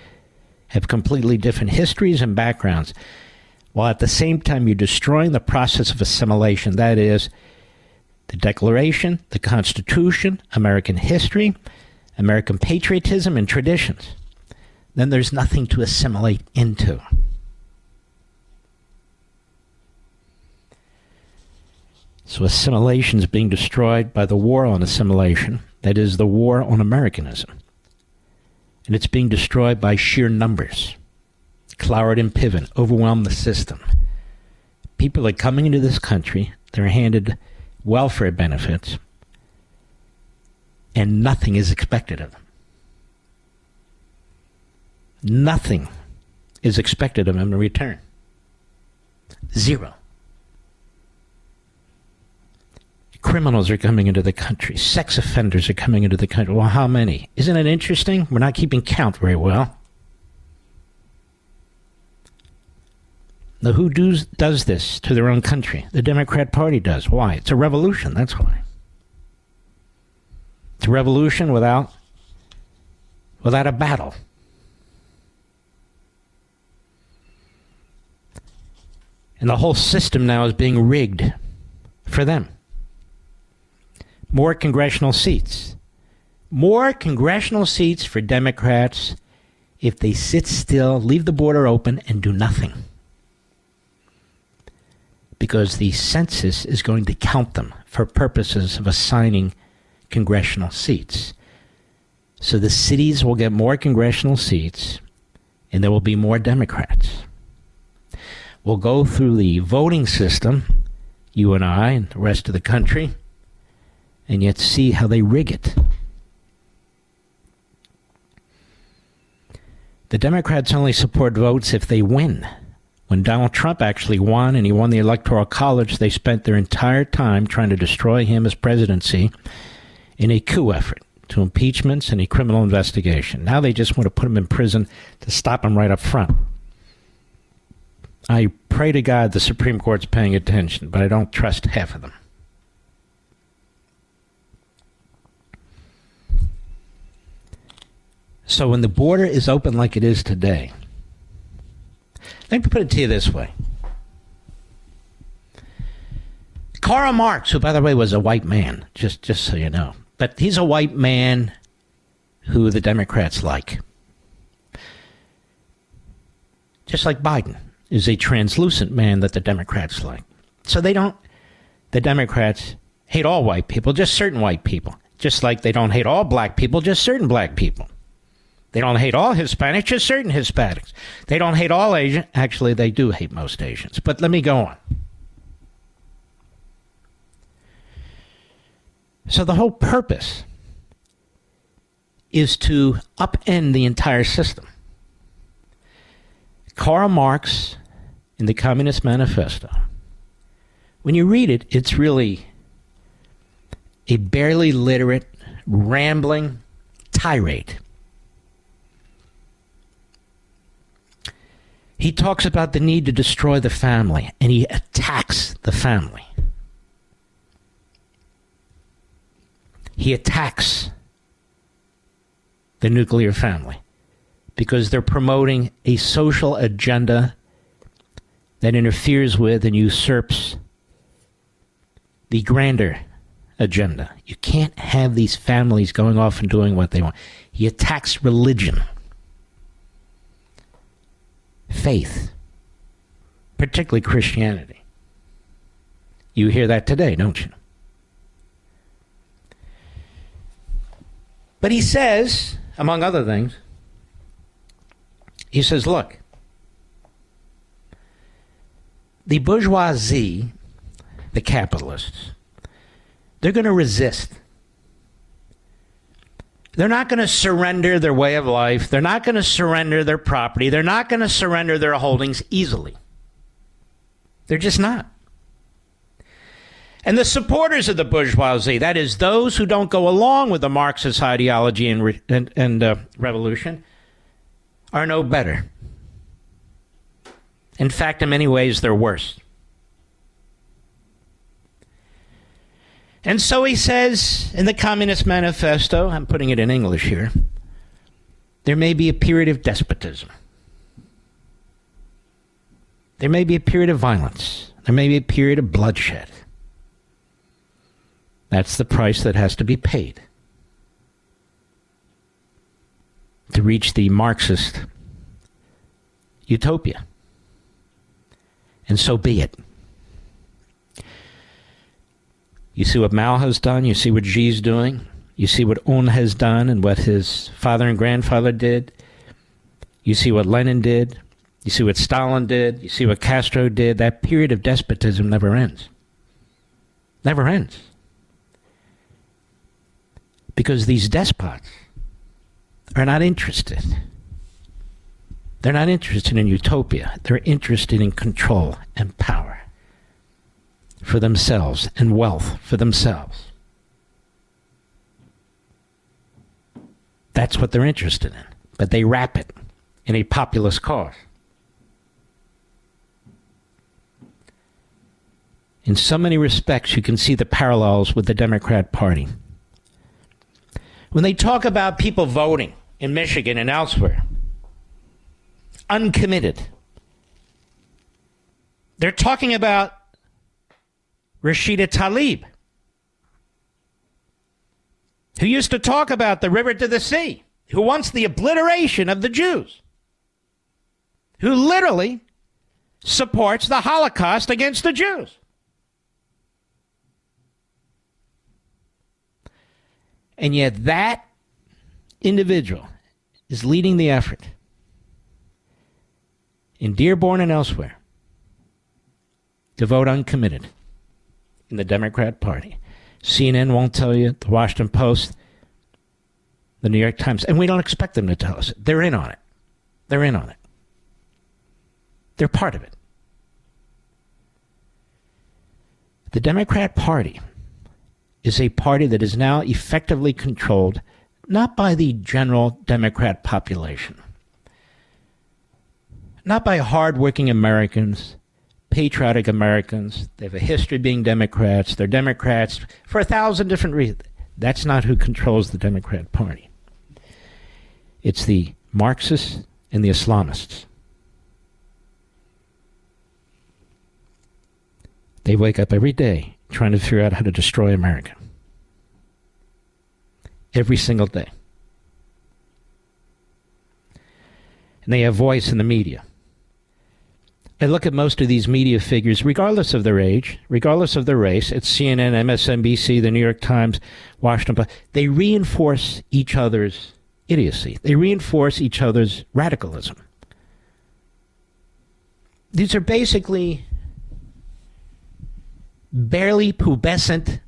Speaker 1: have completely different histories and backgrounds, while at the same time you're destroying the process of assimilation. That is, the Declaration, the Constitution, American history, American patriotism, and traditions. Then there's nothing to assimilate into. So assimilation is being destroyed by the war on assimilation, that is, the war on Americanism. And it's being destroyed by sheer numbers. Cloward and Piven overwhelm the system. People are coming into this country, they're handed welfare benefits, and nothing is expected of them. Nothing is expected of them in return. Zero. Criminals are coming into the country. Sex offenders are coming into the country. Well, how many? Isn't it interesting? We're not keeping count very well. Now, who does, does this to their own country? The Democrat Party does. Why? It's a revolution. That's why. It's a revolution without, without a battle. And the whole system now is being rigged for them more congressional seats. More congressional seats for Democrats if they sit still, leave the border open, and do nothing. Because the census is going to count them for purposes of assigning congressional seats. So the cities will get more congressional seats, and there will be more Democrats. We'll go through the voting system, you and I, and the rest of the country and yet see how they rig it. The Democrats only support votes if they win. When Donald Trump actually won and he won the Electoral College, they spent their entire time trying to destroy him as presidency in a coup effort to impeachments and a criminal investigation. Now they just want to put him in prison to stop him right up front. I pray to God the Supreme Court's paying attention, but I don't trust half of them. So when the border is open like it is today, let me put it to you this way. Karl Marx, who by the way was a white man, just just so you know, but he's a white man who the Democrats like. Just like Biden is a translucent man that the Democrats like. So they don't the Democrats hate all white people, just certain white people. Just like they don't hate all black people, just certain black people. They don't hate all Hispanics, just certain Hispanics. They don't hate all Asians. Actually, they do hate most Asians. But let me go on. So the whole purpose is to upend the entire system. Karl Marx in the Communist Manifesto, when you read it, it's really a barely literate, rambling tirade He talks about the need to destroy the family, and he attacks the family. He attacks the nuclear family because they're promoting a social agenda that interferes with and usurps the grander agenda. You can't have these families going off and doing what they want. He attacks religion faith, particularly Christianity. You hear that today, don't you? But he says, among other things, he says, look, the bourgeoisie, the capitalists, they're going to resist they're not going to surrender their way of life. They're not going to surrender their property. They're not going to surrender their holdings easily. They're just not. And the supporters of the bourgeoisie, that is, those who don't go along with the Marxist ideology and, re- and, and uh, revolution, are no better. In fact, in many ways, they're worse. And so he says in the Communist Manifesto, I'm putting it in English here, there may be a period of despotism. There may be a period of violence. There may be a period of bloodshed. That's the price that has to be paid to reach the Marxist utopia. And so be it. You see what Mao has done, you see what Xi's doing, you see what Un has done and what his father and grandfather did. You see what Lenin did, you see what Stalin did, you see what Castro did. That period of despotism never ends. Never ends. Because these despots are not interested. They're not interested in utopia. They're interested in control and power for themselves and wealth for themselves. That's what they're interested in. But they wrap it in a populist cause. In so many respects, you can see the parallels with the Democrat Party. When they talk about people voting in Michigan and elsewhere, uncommitted, they're talking about Rashida Tlaib, who used to talk about the river to the sea, who wants the obliteration of the Jews, who literally supports the Holocaust against the Jews. And yet, that individual is leading the effort in Dearborn and elsewhere to vote uncommitted in the Democrat Party. CNN won't tell you, the Washington Post, the New York Times, and we don't expect them to tell us. They're in on it. They're in on it. They're part of it. The Democrat Party is a party that is now effectively controlled not by the general Democrat population, not by hardworking Americans, patriotic Americans. They have a history being Democrats. They're Democrats for a thousand different reasons. That's not who controls the Democrat Party. It's the Marxists and the Islamists. They wake up every day trying to figure out how to destroy America. Every single day. And they have voice in the media. I look at most of these media figures, regardless of their age, regardless of their race, it's CNN, MSNBC, the New York Times, Washington Post, they reinforce each other's idiocy. They reinforce each other's radicalism. These are basically barely pubescent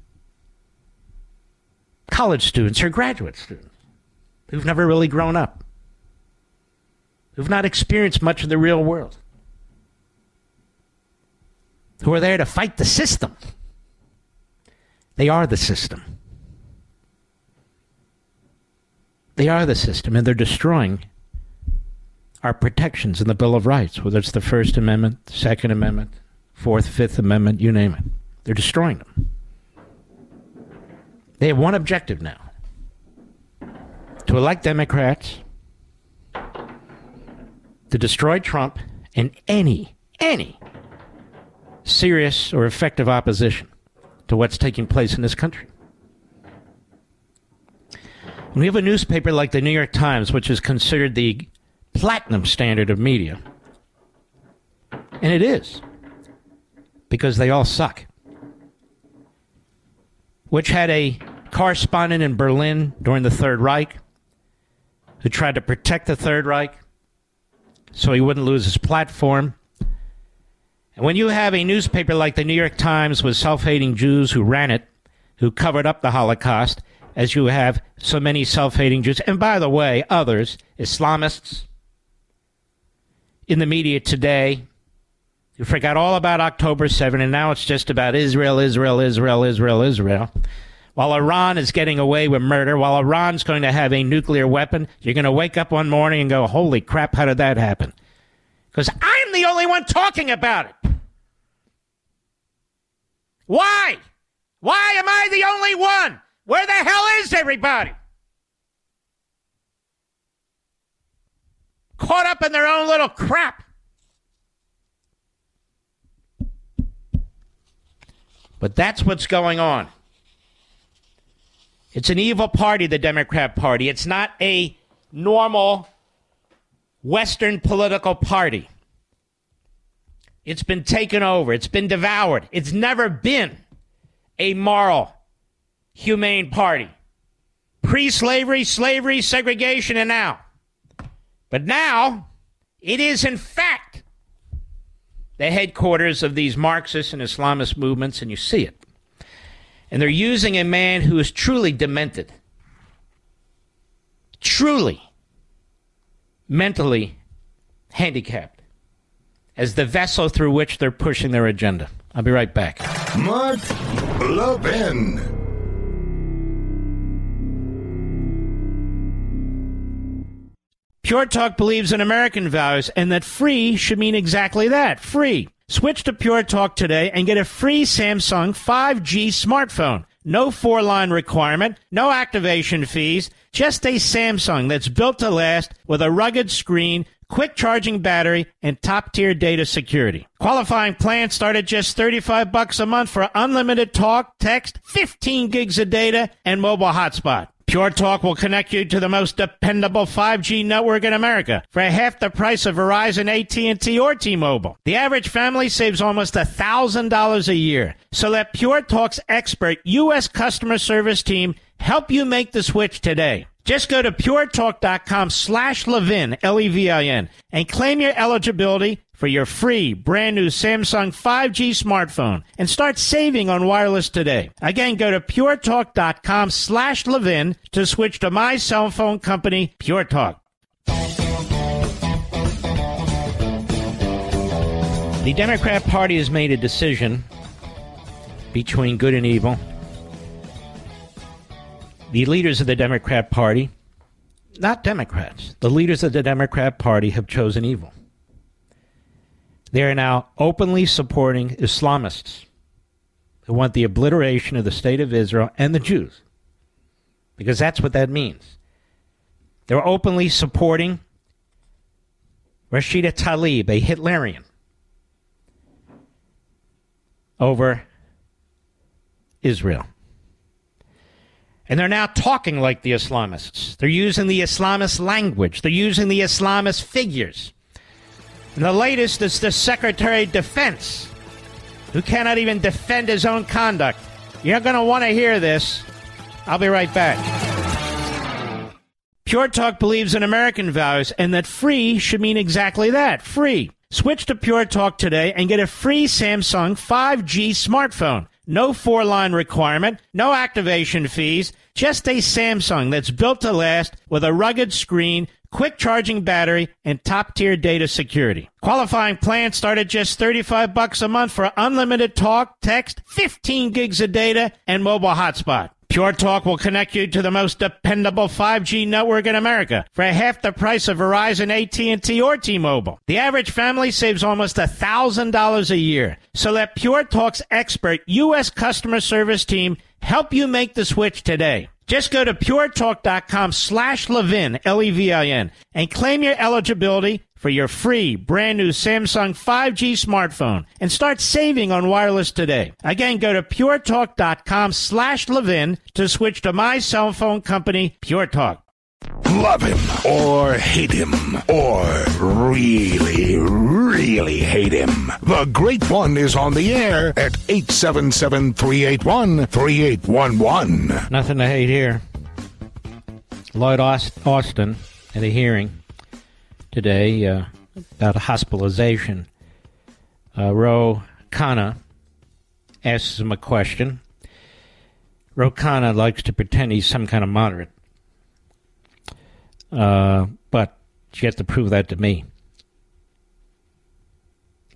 Speaker 1: college students or graduate students who've never really grown up, who've not experienced much of the real world, who are there to fight the system. They are the system. They are the system, and they're destroying our protections in the Bill of Rights, whether it's the First Amendment, Second Amendment, Fourth, Fifth Amendment, you name it. They're destroying them. They have one objective now to elect Democrats, to destroy Trump and any, any serious or effective opposition to what's taking place in this country. We have a newspaper like the New York Times, which is considered the platinum standard of media, and it is, because they all suck which had a correspondent in Berlin during the Third Reich who tried to protect the Third Reich so he wouldn't lose his platform. And when you have a newspaper like the New York Times with self hating Jews who ran it, who covered up the Holocaust, as you have so many self hating Jews, and by the way, others, Islamists in the media today, You forgot all about October 7, and now it's just about Israel, Israel, Israel, Israel, Israel. While Iran is getting away with murder, while Iran's going to have a nuclear weapon, you're going to wake up one morning and go, holy crap, how did that happen? Because I'm the only one talking about it. Why? Why am I the only one? Where the hell is everybody? Caught up in their own little crap. But that's what's going on. It's an evil party, the Democrat Party. It's not a normal Western political party. It's been taken over, it's been devoured. It's never been a moral, humane party. Pre slavery, slavery, segregation, and now. But now, it is in fact the headquarters of these Marxist and Islamist movements, and you see it. And they're using a man who is truly demented, truly mentally handicapped, as the vessel through which they're pushing their agenda. I'll be right back.
Speaker 2: Mark Levin.
Speaker 1: Pure Talk believes in American values and that free should mean exactly that free. Switch to Pure Talk today and get a free Samsung 5G smartphone. No four line requirement, no activation fees, just a Samsung that's built to last with a rugged screen, quick charging battery, and top tier data security. Qualifying plans start at just 35 bucks a month for unlimited talk, text, 15 gigs of data, and mobile hotspot. Pure Talk will connect you to the most dependable 5G network in America for half the price of Verizon, AT&T, or T-Mobile. The average family saves almost $1,000 a year. So let Pure Talk's expert U.S. customer service team help you make the switch today. Just go to puretalk.com slash Levin, L-E-V-I-N, and claim your eligibility for your free brand new Samsung 5G smartphone and start saving on wireless today. Again, go to puretalk.com slash Levin to switch to my cell phone company, Pure Talk. The Democrat Party has made a decision between good and evil. The leaders of the Democrat Party, not Democrats, the leaders of the Democrat Party have chosen evil. They are now openly supporting Islamists who want the obliteration of the state of Israel and the Jews. Because that's what that means. They're openly supporting Rashida Tlaib, a Hitlerian, over Israel. And they're now talking like the Islamists. They're using the Islamist language. They're using the Islamist figures. And the latest is the Secretary of Defense, who cannot even defend his own conduct. You're going to want to hear this. I'll be right back. Pure Talk believes in American values and that free should mean exactly that free. Switch to Pure Talk today and get a free Samsung 5G smartphone. No four line requirement, no activation fees, just a Samsung that's built to last with a rugged screen quick charging battery, and top tier data security. Qualifying plans start at just 35 bucks a month for unlimited talk, text, 15 gigs of data, and mobile hotspot. Pure Talk will connect you to the most dependable 5G network in America for half the price of Verizon, AT&T, or T-Mobile. The average family saves almost $1,000 a year. So let Pure Talk's expert U.S. customer service team help you make the switch today. Just go to puretalk.com slash Levin, L-E-V-I-N, and claim your eligibility for your free brand new Samsung 5G smartphone and start saving on wireless today. Again, go to puretalk.com slash Levin to switch to my cell phone company, Pure Talk.
Speaker 2: Love him or hate him or really, really hate him. The Great One is on the air at 877 381 3811.
Speaker 1: Nothing to hate here. Lloyd Austin at a hearing today uh, about hospitalization. Uh, Ro Khanna asks him a question. Ro Khanna likes to pretend he's some kind of moderate. Uh, but she has to prove that to me.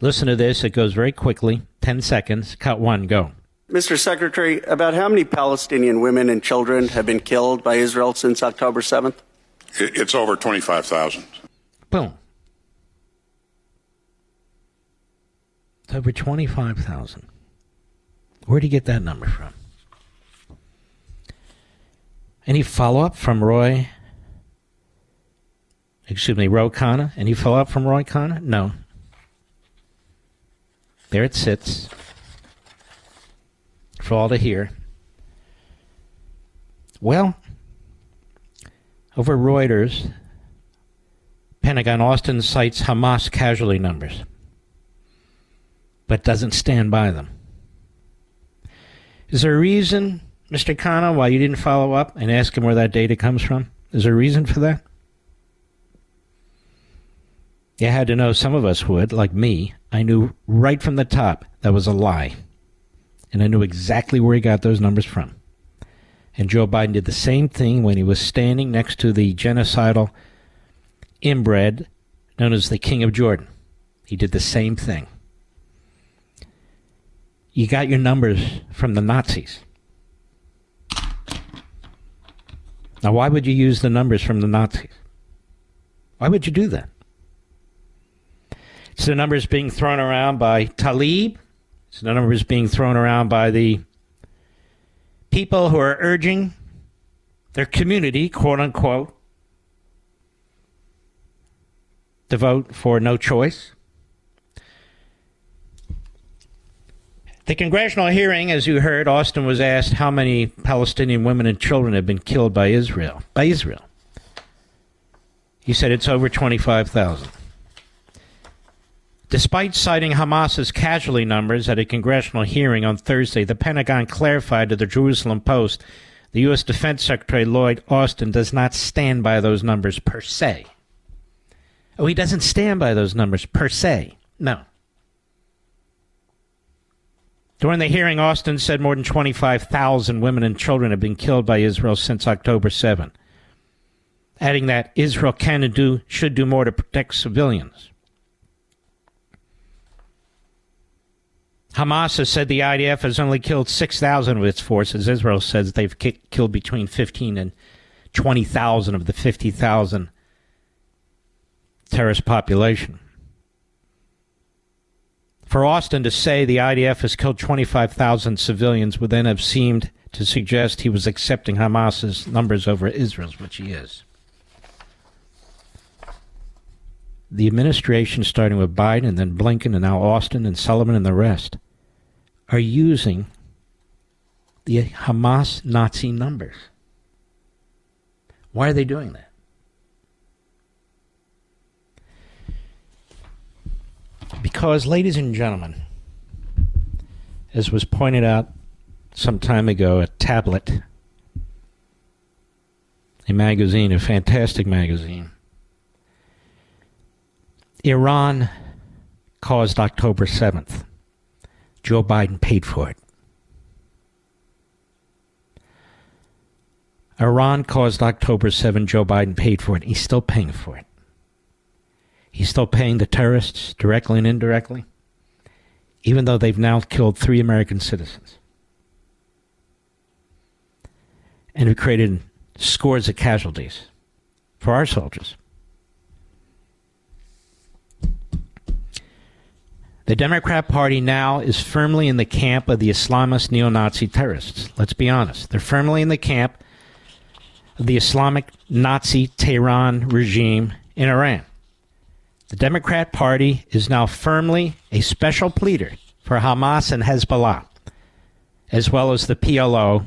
Speaker 1: Listen to this. It goes very quickly 10 seconds. Cut one, go.
Speaker 3: Mr. Secretary, about how many Palestinian women and children have been killed by Israel since October 7th?
Speaker 4: It's over 25,000.
Speaker 1: Boom. It's over 25,000. Where'd he get that number from? Any follow up from Roy? Excuse me, Roy Khanna? Any follow up from Roy Khanna? No. There it sits for all to hear. Well, over Reuters, Pentagon Austin cites Hamas casualty numbers, but doesn't stand by them. Is there a reason, Mr. Khanna, why you didn't follow up and ask him where that data comes from? Is there a reason for that? You had to know some of us would, like me. I knew right from the top that was a lie. And I knew exactly where he got those numbers from. And Joe Biden did the same thing when he was standing next to the genocidal inbred known as the King of Jordan. He did the same thing. You got your numbers from the Nazis. Now, why would you use the numbers from the Nazis? Why would you do that? It's the numbers being thrown around by Tlaib. It's the numbers being thrown around by the people who are urging their community, quote unquote, to vote for no choice. The congressional hearing, as you heard, Austin was asked how many Palestinian women and children have been killed by Israel. By Israel. He said it's over 25,000. Despite citing Hamas's casualty numbers at a congressional hearing on Thursday, the Pentagon clarified to the Jerusalem Post the U.S. Defense Secretary Lloyd Austin does not stand by those numbers per se. Oh, he doesn't stand by those numbers per se. No. During the hearing, Austin said more than 25,000 women and children have been killed by Israel since October 7, adding that Israel can and do, should do more to protect civilians. Hamas has said the IDF has only killed 6,000 of its forces. Israel says they've ki- killed between 15 and 20,000 of the 50,000 terrorist population. For Austin to say the IDF has killed 25,000 civilians would then have seemed to suggest he was accepting Hamas's numbers over Israel's, which he is. The administration, starting with Biden and then Blinken and now Austin and Sullivan and the rest, are using the Hamas Nazi numbers. Why are they doing that? Because, ladies and gentlemen, as was pointed out some time ago, a tablet, a magazine, a fantastic magazine, Iran caused October 7th. Joe Biden paid for it. Iran caused October 7. Joe Biden paid for it. He's still paying for it. He's still paying the terrorists directly and indirectly, even though they've now killed three American citizens and have created scores of casualties for our soldiers. The Democrat Party now is firmly in the camp of the Islamist neo Nazi terrorists. Let's be honest. They're firmly in the camp of the Islamic Nazi Tehran regime in Iran. The Democrat Party is now firmly a special pleader for Hamas and Hezbollah, as well as the PLO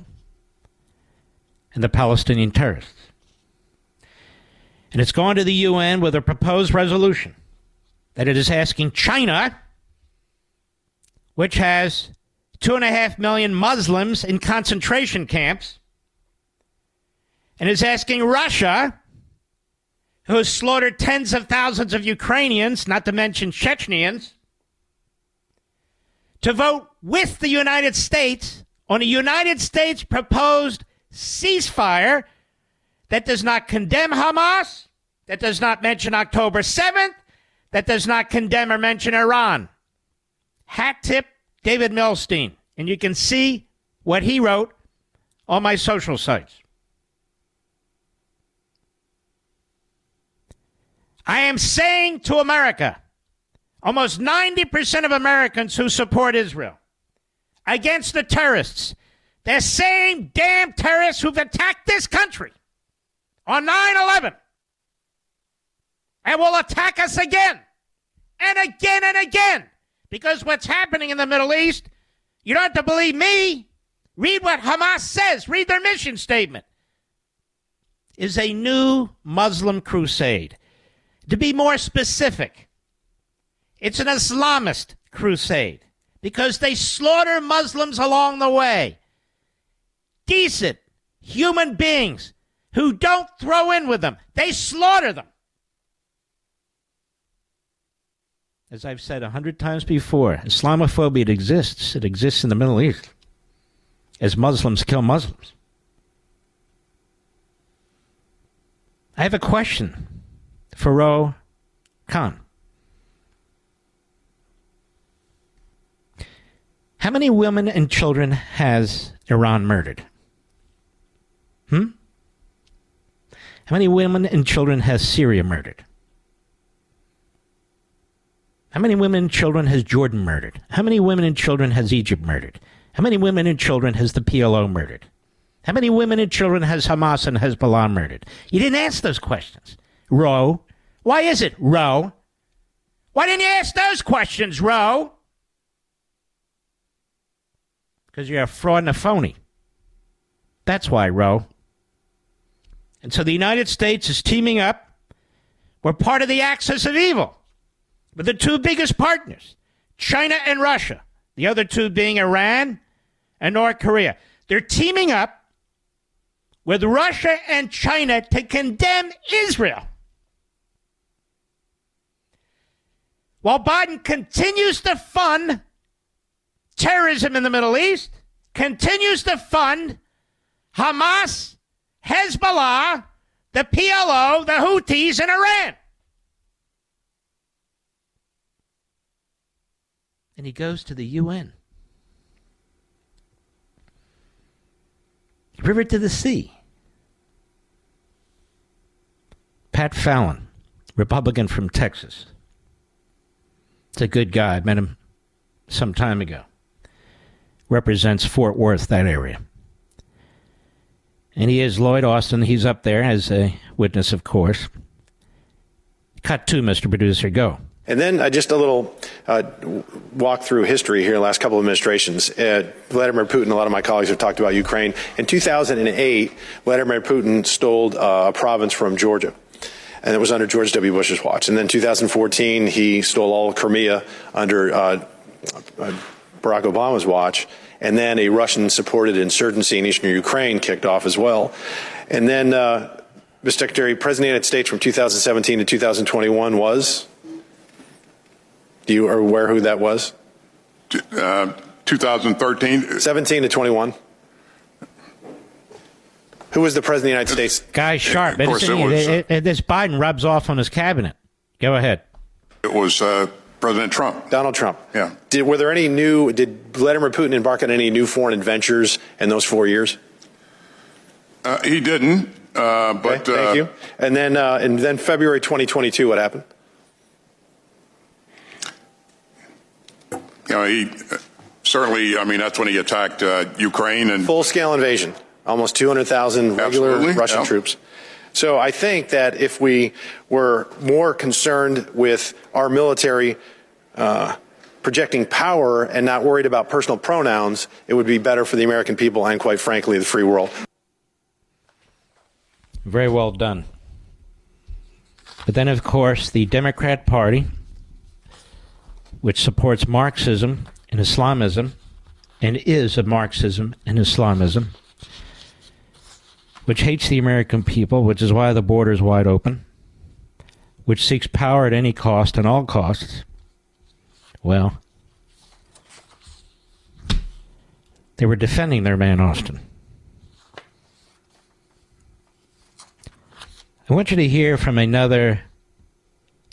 Speaker 1: and the Palestinian terrorists. And it's gone to the UN with a proposed resolution that it is asking China which has two and a half million Muslims in concentration camps, and is asking Russia, who has slaughtered tens of thousands of Ukrainians, not to mention Chechens, to vote with the United States on a United States proposed ceasefire that does not condemn Hamas, that does not mention October 7th, that does not condemn or mention Iran. hat tip David Milstein, and you can see what he wrote on my social sites. I am saying to America, almost 90% of Americans who support Israel against the terrorists, the same damn terrorists who've attacked this country on 9 11 and will attack us again and again and again. Because what's happening in the Middle East, you don't have to believe me. Read what Hamas says, read their mission statement. Is a new Muslim crusade. To be more specific, it's an Islamist crusade because they slaughter Muslims along the way. Decent human beings who don't throw in with them, they slaughter them. As I've said a hundred times before, Islamophobia exists. It exists in the Middle East as Muslims kill Muslims. I have a question. Farouk Khan. How many women and children has Iran murdered? Hmm? How many women and children has Syria murdered? How many women and children has Jordan murdered? How many women and children has Egypt murdered? How many women and children has the PLO murdered? How many women and children has Hamas and Hezbollah murdered? You didn't ask those questions. Ro. Why is it, Ro? Why didn't you ask those questions, Ro? Because you're a fraud and a phony. That's why, Ro. And so the United States is teaming up. We're part of the axis of evil with the two biggest partners, China and Russia. The other two being Iran and North Korea. They're teaming up with Russia and China to condemn Israel. While Biden continues to fund terrorism in the Middle East, continues to fund Hamas, Hezbollah, the PLO, the Houthis, and Iran. And he goes to the UN. River to the sea. Pat Fallon, Republican from Texas. It's a good guy. I met him some time ago. Represents Fort Worth, that area. And he is Lloyd Austin. He's up there as a witness, of course. Cut two, Mr. Producer. Go.
Speaker 5: And then uh, just a little uh, walk through history here in the last couple of administrations. Uh, Vladimir Putin, a lot of my colleagues have talked about Ukraine. In 2008, Vladimir Putin stole uh, a province from Georgia. And it was under George W. Bush's watch. And then 2014, he stole all of Crimea under uh, uh, Barack Obama's watch. And then a Russian supported insurgency in eastern Ukraine kicked off as well. And then, Mr. Secretary, President of the United States from 2017 to 2021 was do you are aware who that was?
Speaker 4: Uh, 2013.
Speaker 5: 17 to 21. Who was the president of the United States?
Speaker 1: Guy Sharp.
Speaker 4: Of course it was, uh,
Speaker 1: this Biden rubs off on his cabinet. Go ahead.
Speaker 4: It was uh, President Trump.
Speaker 5: Donald Trump.
Speaker 4: Yeah.
Speaker 5: Did, were there any new? Did Vladimir Putin embark on any new foreign adventures in those four years?
Speaker 4: Uh, he didn't. Uh, but
Speaker 5: Okay, thank
Speaker 4: uh,
Speaker 5: you. And then, uh, and then February 2022, what happened?
Speaker 4: you know, he certainly. I mean, that's when he attacked uh, Ukraine and
Speaker 5: Full scale invasion, almost 200,000 regular
Speaker 4: Absolutely,
Speaker 5: Russian
Speaker 4: yeah.
Speaker 5: troops. So I think that if we were more concerned with our military uh, projecting power and not worried about personal pronouns, it would be better for the American people and, quite frankly, the free world.
Speaker 1: Very well done. But then, of course, the Democrat Party, which supports Marxism and Islamism, and is a Marxism and Islamism, which hates the American people, which is why the border is wide open, which seeks power at any cost and all costs, well, they were defending their man Austin. I want you to hear from another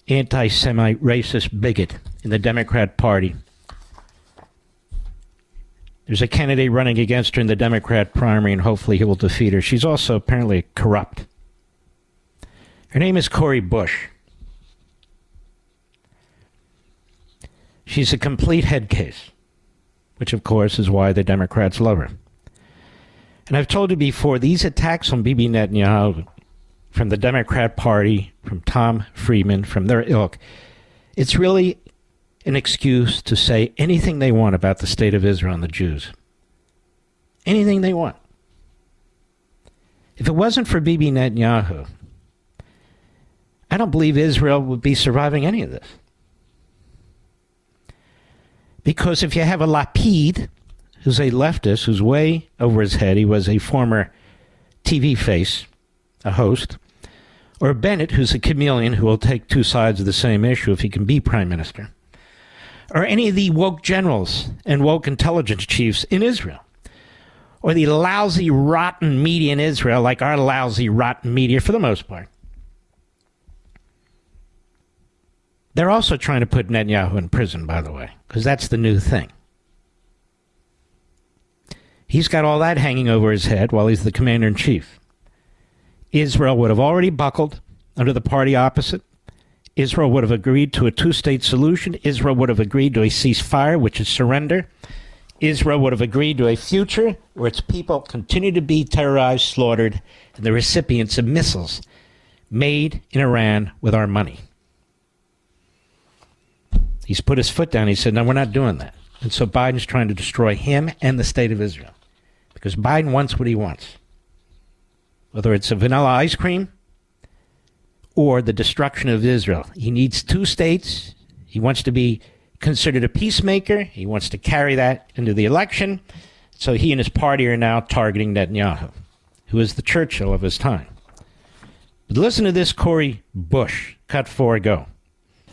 Speaker 1: anti Semite racist bigot in the Democrat Party There's a candidate running against her in the Democrat primary, and hopefully he will defeat her. She's also apparently corrupt. Her name is Cori Bush. She's a complete head case, which, of course, is why the Democrats love her. And I've told you before, these attacks on Bibi Netanyahu from the Democrat Party, from Tom Friedman, from their ilk, it's really an excuse to say anything they want about the state of Israel and the Jews. Anything they want. If it wasn't for Bibi Netanyahu, I don't believe Israel would be surviving any of this. Because if you have a Lapid, who's a leftist, who's way over his head, he was a former TV face, a host, or Bennett, who's a chameleon who will take two sides of the same issue if he can be prime minister, or any of the woke generals and woke intelligence chiefs in Israel, or the lousy, rotten media in Israel, like our lousy, rotten media for the most part. They're also trying to put Netanyahu in prison, by the way, because that's the new thing. He's got all that hanging over his head while he's the commander in chief. Israel would have already buckled under the party opposite. Israel would have agreed to a two state solution. Israel would have agreed to a ceasefire, which is surrender. Israel would have agreed to a future where its people continue to be terrorized, slaughtered, and the recipients of missiles made in Iran with our money. He's put his foot down. He said, No, we're not doing that. And so Biden's trying to destroy him and the state of Israel because Biden wants what he wants whether it's a vanilla ice cream or the destruction of Israel. He needs two states. He wants to be considered a peacemaker. He wants to carry that into the election. So he and his party are now targeting Netanyahu, who is the Churchill of his time. But listen to this Cori Bush, cut four, go.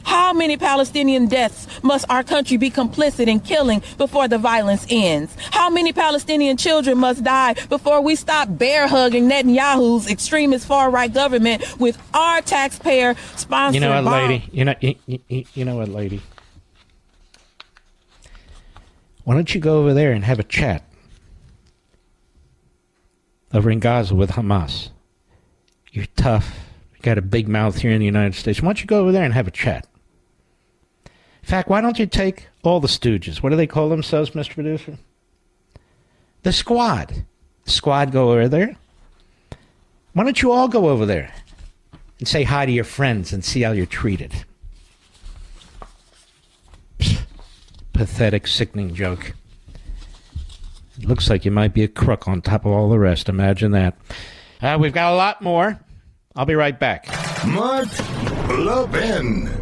Speaker 6: How many Palestinian deaths must our country be complicit in killing before the violence ends? How many Palestinian children must die before we stop bear hugging Netanyahu's extremist far right government with our taxpayer sponsored?
Speaker 1: You know what,
Speaker 6: bomb-
Speaker 1: lady? You know, you, you, you know what, lady? Why don't you go over there and have a chat over in Gaza with Hamas? You're tough. You got a big mouth here in the United States. Why don't you go over there and have a chat? In fact, why don't you take all the stooges? What do they call themselves, Mr. Producer? The squad. The squad go over there. Why don't you all go over there and say hi to your friends and see how you're treated? Pathetic, sickening joke. It looks like you might be a crook on top of all the rest. Imagine that. Uh, we've got a lot more. I'll be right back.
Speaker 2: Mark Levin.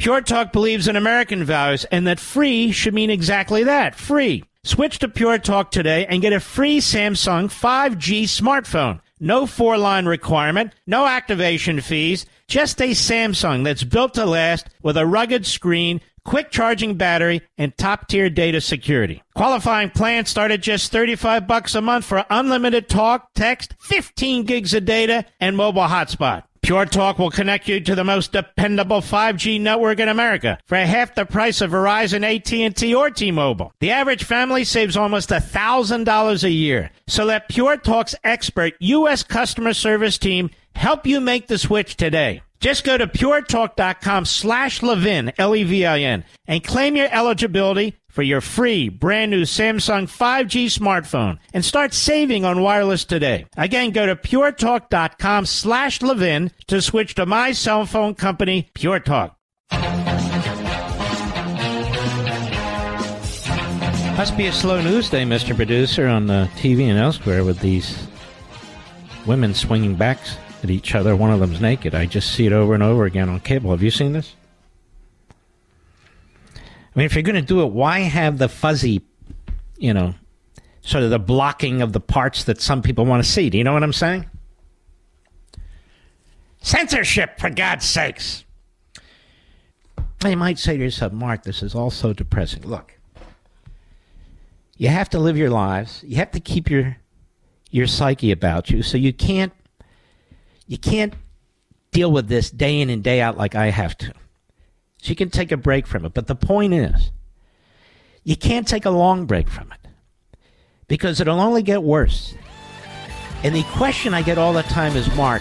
Speaker 1: Pure Talk believes in American values and that free should mean exactly that free. Switch to Pure Talk today and get a free Samsung 5G smartphone. No four line requirement, no activation fees, just a Samsung that's built to last with a rugged screen, quick charging battery, and top tier data security. Qualifying plans start at just 35 bucks a month for unlimited talk, text, 15 gigs of data, and mobile hotspot. Pure Talk will connect you to the most dependable 5G network in America for half the price of Verizon, AT&T, or T-Mobile. The average family saves almost $1,000 a year. So let Pure Talk's expert U.S. customer service team help you make the switch today. Just go to puretalk.com slash Levin, L-E-V-I-N, and claim your eligibility for your free brand new Samsung 5G smartphone and start saving on wireless today. Again, go to puretalk.com slash Levin to switch to my cell phone company, Pure Talk. Must be a slow news day, Mr. Producer, on the TV and elsewhere with these women swinging backs at each other. One of them's naked. I just see it over and over again on cable. Have you seen this? Mean, if you're going to do it, why have the fuzzy, you know, sort of the blocking of the parts that some people want to see? Do you know what I'm saying? Censorship, for God's sakes. You might say to yourself, Mark, this is all so depressing. Look, you have to live your lives. You have to keep your your psyche about you, so you can't you can't deal with this day in and day out like I have to. You can take a break from it. But the point is, you can't take a long break from it because it'll only get worse. And the question I get all the time is, Mark,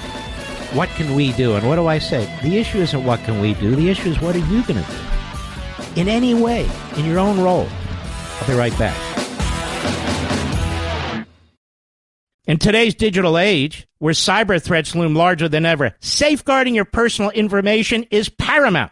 Speaker 1: what can we do? And what do I say? The issue isn't what can we do. The issue is what are you going to do? In any way, in your own role. I'll be right back. In today's digital age, where cyber threats loom larger than ever, safeguarding your personal information is paramount.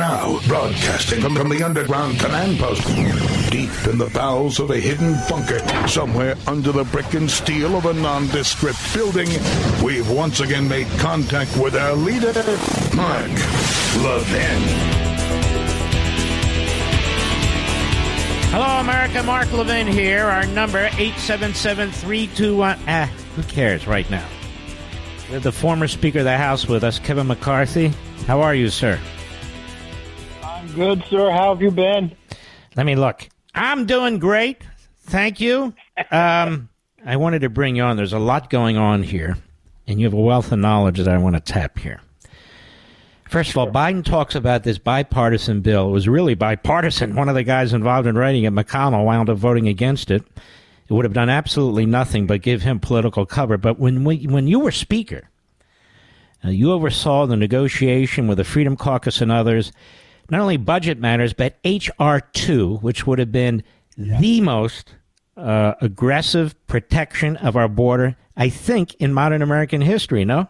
Speaker 2: Now, broadcasting from, the underground command post, deep in the bowels of a hidden bunker, somewhere under the brick and steel of a nondescript building, we've once again made contact with our leader, Mark Levin.
Speaker 1: Hello, America. Mark Levin here. Our number, 877-321... Ah, who cares right now? We have the former Speaker of the House with us, Kevin McCarthy. How are you, sir?
Speaker 7: Good, sir. How have you been?
Speaker 1: Let me look. I'm doing great. Thank you. Um, I wanted to bring you on. There's a lot going on here, and you have a wealth of knowledge that I want to tap here. First of all, Biden talks about this bipartisan bill. It was really bipartisan. One of the guys involved in writing it, McConnell, wound up voting against it. It would have done absolutely nothing but give him political cover. But when we, when you were Speaker, uh, you oversaw the negotiation with the Freedom Caucus and others not only budget matters, but H.R. 2, which would have been the most uh, aggressive protection of our border, I think, in modern American history, no?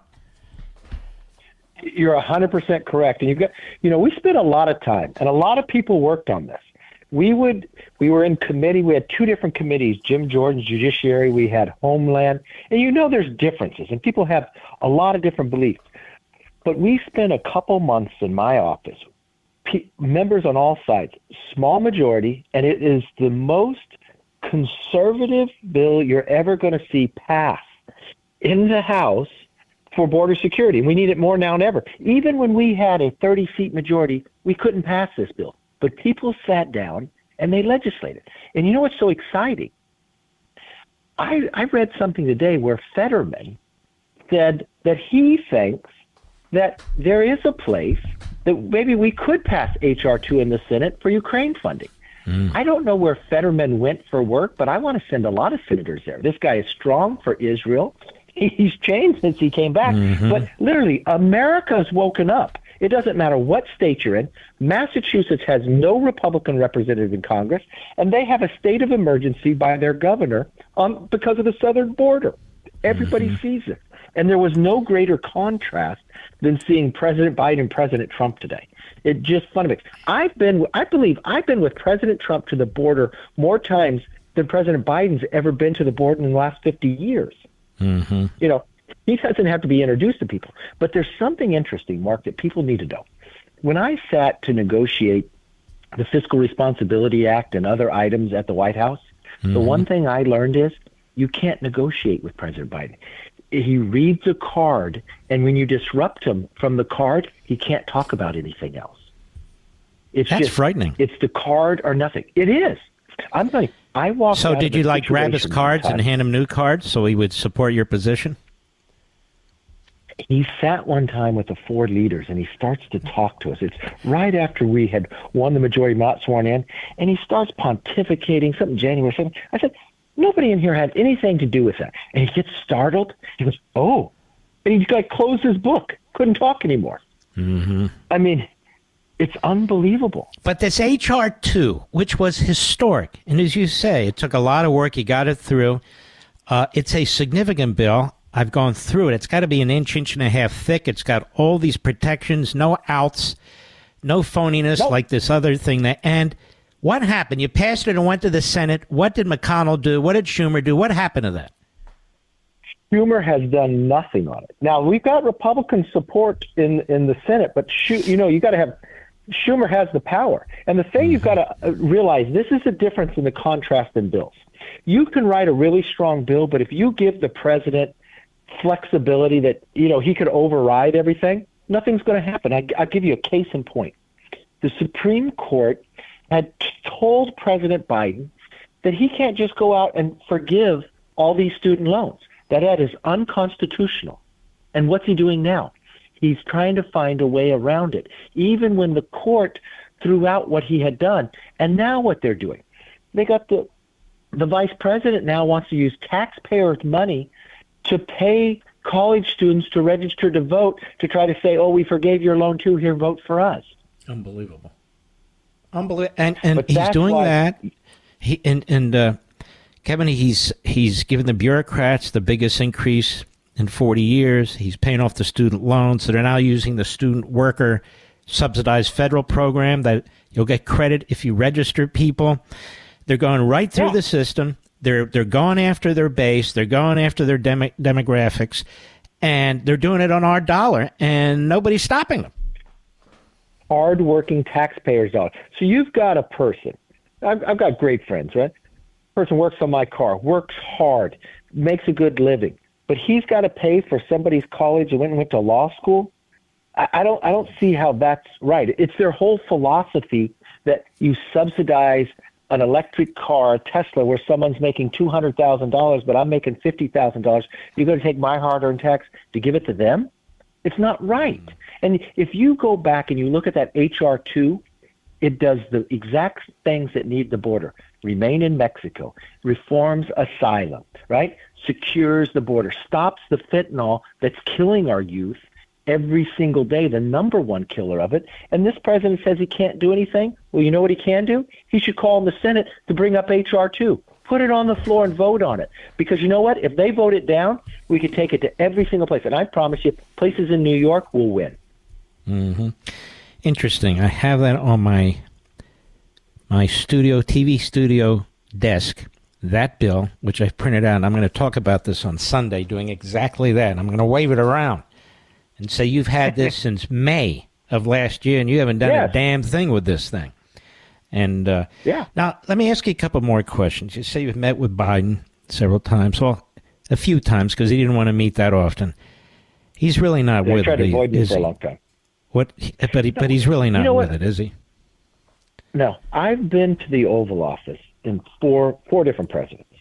Speaker 7: You're 100% correct. And you've got, you know, we spent a lot of time and a lot of people worked on this. We would, we were in committee. We had two different committees, Jim Jordan's Judiciary. We had Homeland. And you know, there's differences and people have a lot of different beliefs. But we spent a couple months in my office members on all sides, small majority, and it is the most conservative bill you're ever going to see pass in the House for border security. We need it more now than ever. Even when we had a 30 seat majority, we couldn't pass this bill. But people sat down and they legislated. And you know what's so exciting? I, I read something today where Fetterman said that he thinks that there is a place that maybe we could pass HR 2 in the Senate for Ukraine funding. Mm. I don't know where Fetterman went for work, but I want to send a lot of senators there. This guy is strong for Israel. He's changed since he came back. Mm-hmm. But literally, America's woken up. It doesn't matter what state you're in. Massachusetts has no Republican representative in Congress, and they have a state of emergency by their governor um, because of the southern border. Everybody mm-hmm. sees it. And there was no greater contrast than seeing President Biden and President Trump today. It just fundamentally. I've been, I believe, I've been with President Trump to the border more times than President Biden's ever been to the border in the last 50 years. Mm-hmm. You know, he doesn't have to be introduced to people. But there's something interesting, Mark, that people need to know. When I sat to negotiate the Fiscal Responsibility Act and other items at the White House, mm-hmm. the one thing I learned is you can't negotiate with President Biden he reads a card, and when you disrupt him from the card, he can't talk about anything else.
Speaker 1: It's That's just, frightening.
Speaker 7: It's the card or nothing. It is. I'm like, I walk.
Speaker 1: So, did you like grab his cards and hand him new cards so he would support your position?
Speaker 7: He sat one time with the four leaders and he starts to talk to us. It's right after we had won the majority, not sworn in, and he starts pontificating something January 7th. I said, Nobody in here had anything to do with that. And he gets startled. He goes, "Oh," and he like closed his book, couldn't talk anymore. Mm-hmm. I mean, It's unbelievable.
Speaker 1: But this HR two, which was historic, and as you say, it took a lot of work. You got it through. Uh, it's a significant bill. I've gone through it. It's got to be an inch, inch and a half thick. It's got all these protections, no outs, no phoniness
Speaker 7: Nope.
Speaker 1: like this other thing. That and what happened? You passed it and went to the Senate. What did McConnell do? What did Schumer do? What happened to that?
Speaker 7: Schumer has done nothing on it. Now we've got Republican support in in the Senate, but you know you got to have Schumer has the power. And the thing you've got to uh, realize this is the difference in the contrast in bills. You can write a really strong bill, but if you give the president flexibility that you know he could override everything, nothing's going to happen. I, I'll give you a case in point. The Supreme Court had told President Biden that he can't just go out and forgive all these student loans. That that is unconstitutional. And what's he doing now? He's trying to find a way around it, even when the court threw out what he had done. And now what they're doing, they got the the vice president now wants to use taxpayers' money to pay college students to register to vote to try to say, "Oh, we forgave your loan too. Here, vote for us."
Speaker 1: Unbelievable. Unbelievable. And and he's doing
Speaker 7: why-
Speaker 1: that. He and and uh, Kevin, he's he's given the bureaucrats the biggest increase in 40 years. He's paying off the student loans, so they're now using the student worker subsidized federal program that you'll get credit if you register people. They're going right through
Speaker 7: Yeah.
Speaker 1: the system. They're they're going after their base. They're going after their demo, demographics, and they're doing it on our dollar, and nobody's stopping them.
Speaker 7: Hardworking taxpayers dollars. So you've got a person. I've, I've got great friends, right? Person works on my car, works hard, makes a good living, but he's got to pay for somebody's college and went and went to law school. I, I don't. I don't see how that's right. It's their whole philosophy that you subsidize an electric car, Tesla, where someone's making two hundred thousand dollars, but I'm making fifty thousand dollars. You're going to take my hard-earned tax to give it to them? It's not right. And if you go back and you look at that HR two, it does the exact things that need the border. Remain in Mexico, reforms asylum, right? Secures the border, stops the fentanyl that's killing our youth every single day, the number one killer of it. And this president says he can't do anything. Well, you know what he can do? He should call in the Senate to bring up HR two. Put it on the floor and vote on it. Because you know what? If they vote it down, we could take it to every single place. And I promise you, places in New York will win.
Speaker 1: Interesting. I have that on my my studio TV studio desk. That bill, which I've printed out, and I'm going to talk about this on Sunday, doing exactly that. I'm going to wave it around and say you've had this since May of last year, and you haven't done
Speaker 7: Yes.
Speaker 1: a damn thing with this thing. And uh,
Speaker 7: Yeah.
Speaker 1: now let me ask you a couple more questions. You say you've met with Biden several times, well, a few times because he didn't want to meet that often. He's really not
Speaker 7: They
Speaker 1: with
Speaker 7: tried to avoid me for a long time.
Speaker 1: What? But he, but he's really not
Speaker 7: know
Speaker 1: with
Speaker 7: what?
Speaker 1: it, is he?
Speaker 7: No, I've been to the Oval Office in four four different presidents,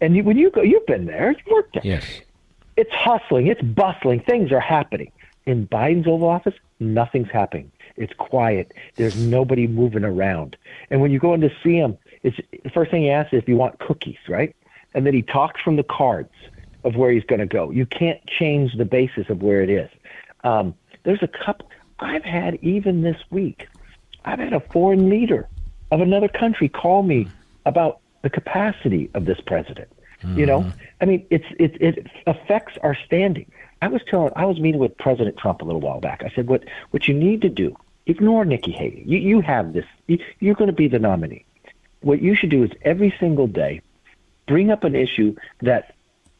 Speaker 7: and you, when you go, you've been there. You worked there.
Speaker 1: Yes.
Speaker 7: It's hustling. It's bustling. Things are happening. In Biden's Oval Office, nothing's happening. It's quiet. There's nobody moving around. And when you go in to see him, it's the first thing he asks is if you want cookies, right? And then he talks from the cards of where he's going to go. You can't change the basis of where it is. Um, there's a couple. I've had even this week. I've had a foreign leader of another country call me about the capacity of this president. You know, mm-hmm. I mean, it's it it affects our standing. I was telling, I was meeting with President Trump a little while back. I said, what what you need to do, ignore Nikki Haley. You you have this. You, you're going to be the nominee. What you should do is every single day, bring up an issue that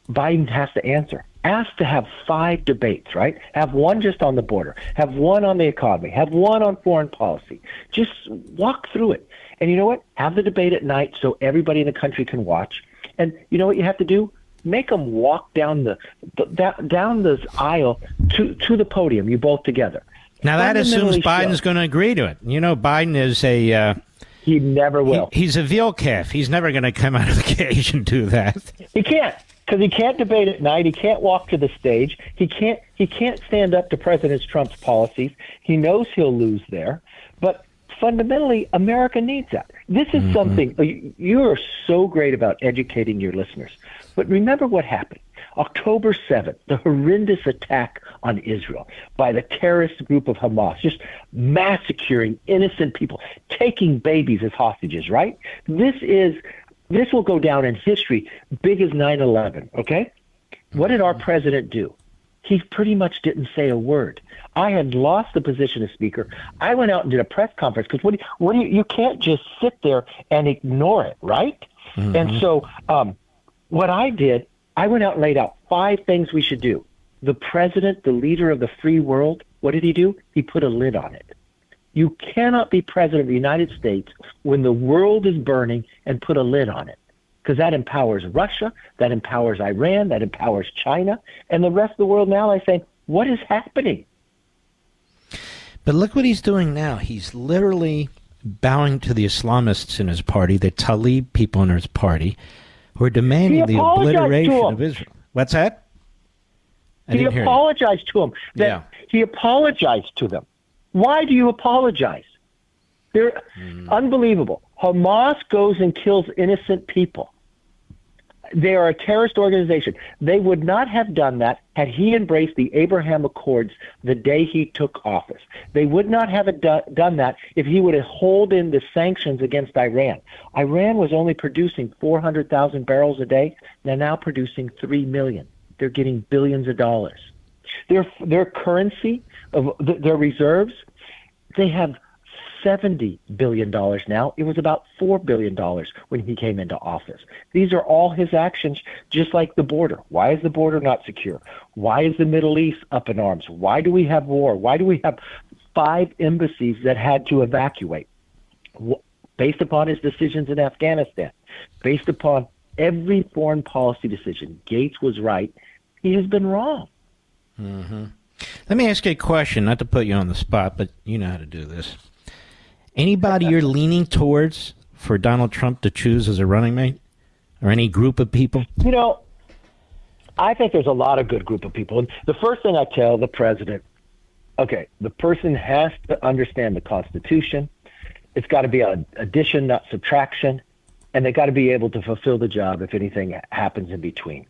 Speaker 7: Biden has to answer. Ask to have five debates, right? Have one just on the border, have one on the economy, have one on foreign policy. Just walk through it. And you know what? Have the debate at night so everybody in the country can watch. And you know what you have to do? Make them walk down the, the down, down this aisle to to the podium. You both together.
Speaker 1: Now that assumes Biden's
Speaker 7: show-
Speaker 1: going to agree to it. You know, Biden is a uh,
Speaker 7: He never
Speaker 1: he-
Speaker 7: will.
Speaker 1: he's a veal calf. He's never going to come out of the cage and do that.
Speaker 7: He can't because he can't debate at night. He can't walk to the stage. He can't. He can't stand up to President Trump's policies. He knows he'll lose there. But fundamentally, America needs that. This is mm-hmm. something uh, you are so great about educating your listeners. But remember what happened. October 7th, the horrendous attack on Israel by the terrorist group of Hamas, just massacring innocent people, taking babies as hostages, right? This is this will go down in history big as 9/11, okay? What did our president do? He pretty much didn't say a word. I had lost the position of speaker. I went out and did a press conference because what, do you, what do you, you can't just sit there and ignore it, right? Mm-hmm. And so, um, what I did, I went out and laid out five things we should do. The president, the leader of the free world, what did he do? He put a lid on it. You cannot be president of the United States when the world is burning and put a lid on it. Because that empowers Russia, that empowers Iran, that empowers China, and the rest of the world now is saying, what is happening?
Speaker 1: But look what he's doing now. He's literally bowing to the Islamists in his party, the Tlaib people in his party, who are demanding the obliteration of Israel. What's that?
Speaker 7: I he apologized to them. Yeah. He apologized to them. Why do you apologize? They're mm. unbelievable. Hamas goes and kills innocent people. They are a terrorist organization. They would not have done that had he embraced the Abraham Accords the day he took office. They would not have do- done that if he would have held in the sanctions against Iran. Iran was only producing 400,000 barrels a day. They're now producing 3 million. They're getting billions of dollars. Their, their currency, of their reserves, they have $70 billion now. It was about $4 billion when he came into office. These are all his actions, just like the border. Why is the border not secure? Why is the Middle East up in arms? Why do we have war? Why do we have five embassies that had to evacuate? Based upon his decisions in Afghanistan, based upon every foreign policy decision, Gates was right. He has been wrong.
Speaker 1: Mm-hmm. Let me ask you a question, not to put you on the spot, but you know how to do this. Anybody you're leaning towards for Donald Trump to choose as a running mate, or any group of people?
Speaker 7: You know, I think there's a lot of good group of people. And the first thing I tell the president, okay, the person has to understand the Constitution. It's got to be an addition, not subtraction, and they got to be able to fulfill the job if anything happens in between.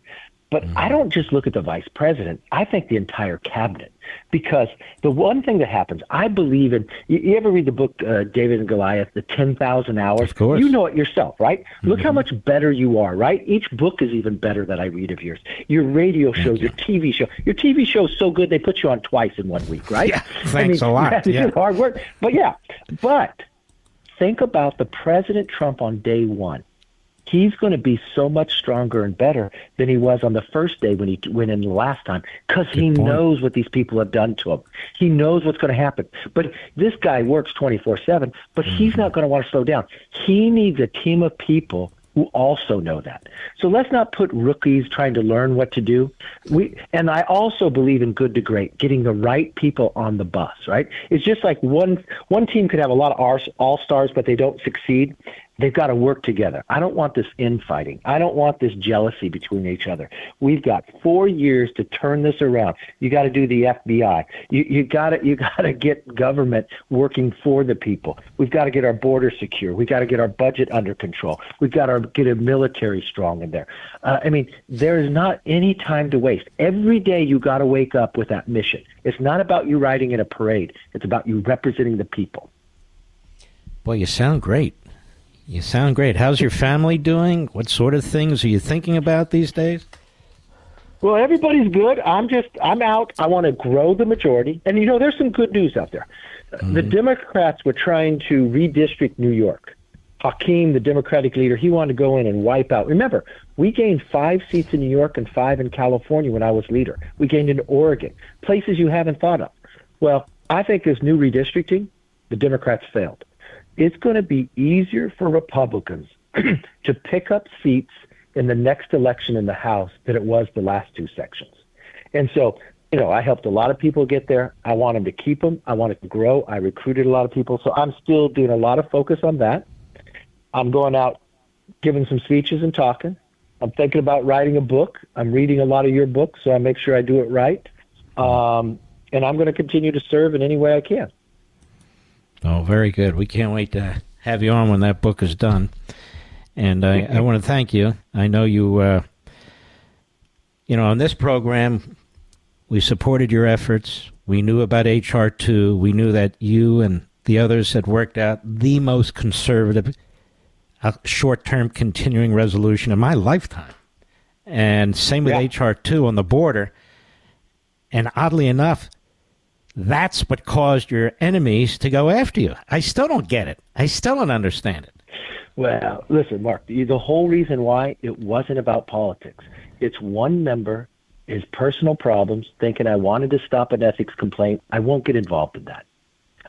Speaker 7: But mm-hmm. I don't just look at the vice president. I think the entire cabinet. Because the one thing that happens, I believe in. You, you ever read the book uh, David and Goliath, the ten thousand hours?
Speaker 1: Of course.
Speaker 7: You know it yourself, right? Mm-hmm. Look how mm-hmm. much better you are, right? Each book is even better that I read of yours. Your radio shows, you. your TV show. Your TV show is so good they put you on twice in one week, right?
Speaker 1: Yeah, thanks I mean, a lot. Yeah.
Speaker 7: hard work, but yeah, but think about the President Trump on day one he's going to be so much stronger and better than he was on the first day when he went in the last time because he point. knows what these people have done to him. He knows what's going to happen. But this guy works 24 7, but mm-hmm. he's not going to want to slow down. He needs a team of people who also know that. So let's not put rookies trying to learn what to do. We and I also believe in good to great, getting the right people on the bus, right? It's just like one one team could have a lot of all stars but they don't succeed. They've got to work together. I don't want this infighting. I don't want this jealousy between each other. We've got four years to turn this around. You got to do the FBI. You you got to you got to get government working for the people. We've got to get our border secure. We've got to get our budget under control. We've got to get a military strong in there. Uh, I mean, there is not any time to waste. Every day you got to wake up with that mission. It's not about you riding in a parade. It's about you representing the people.
Speaker 1: Boy, you sound great. You sound great. How's your family doing? What sort of things are you thinking about these days?
Speaker 7: Well, everybody's good. I'm just I'm out. I want to grow the majority, and you know, there's some good news out there. Mm-hmm. The Democrats were trying to redistrict New York. Hakeem, the Democratic leader, he wanted to go in and wipe out. Remember, we gained five seats in New York and five in California when I was leader. We gained in Oregon, places you haven't thought of. Well, I think this new redistricting, the Democrats failed it's going to be easier for Republicans to pick up seats in the next election in the House than it was the last two sections. And so, you know, I helped a lot of people get there. I want them to keep them. I want it to grow. I recruited a lot of people. So I'm still doing a lot of focus on that. I'm going out giving some speeches and talking. I'm thinking about writing a book. I'm reading a lot of your books, so I make sure I do it right. Um, and I'm going to continue to serve in any way I can.
Speaker 1: Oh, very good. We can't wait to have you on when that book is done. And I, I want to thank you. I know you, uh, you know, on this program, we supported your efforts. We knew about HR 2. We knew that you and the others had worked out the most conservative uh, short term continuing resolution in my lifetime. And same with
Speaker 7: Yeah.
Speaker 1: HR 2 on the border. And oddly enough, that's what caused your enemies to go after you. I still don't get it. I still don't understand it.
Speaker 7: Well, listen, Mark, the whole reason why it wasn't about politics. It's one member, his personal problems, thinking I wanted to stop an ethics complaint. I won't get involved in that.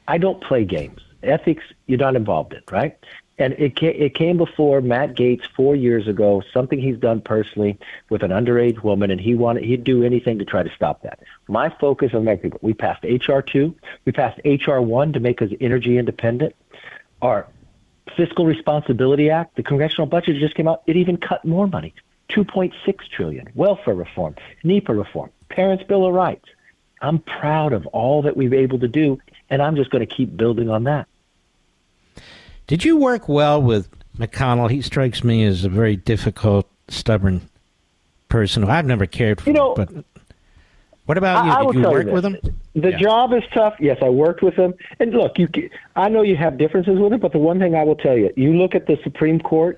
Speaker 7: I don't play games. Ethics, you're not involved in, right? And it came, it came before Matt Gaetz four years ago, something he's done personally with an underage woman, and he wanted he'd do anything to try to stop that. My focus on Mexico, we passed HR two, we passed HR one to make us energy independent. Our Fiscal Responsibility Act, the congressional budget just came out. It even cut more money, 2.6 trillion. Welfare reform, NEPA reform, Parents Bill of Rights. I'm proud of all that we've able to do, and I'm just going to keep building on that.
Speaker 1: Did you work well with McConnell? He strikes me as a very difficult, stubborn person who I've never cared for.
Speaker 7: You know,
Speaker 1: but what about you?
Speaker 7: I, I
Speaker 1: Did you work
Speaker 7: you
Speaker 1: with him?
Speaker 7: The
Speaker 1: Yeah.
Speaker 7: job is tough. Yes, I worked with him. And look, you, I know you have differences with him, but the one thing I will tell you, you look at the Supreme Court.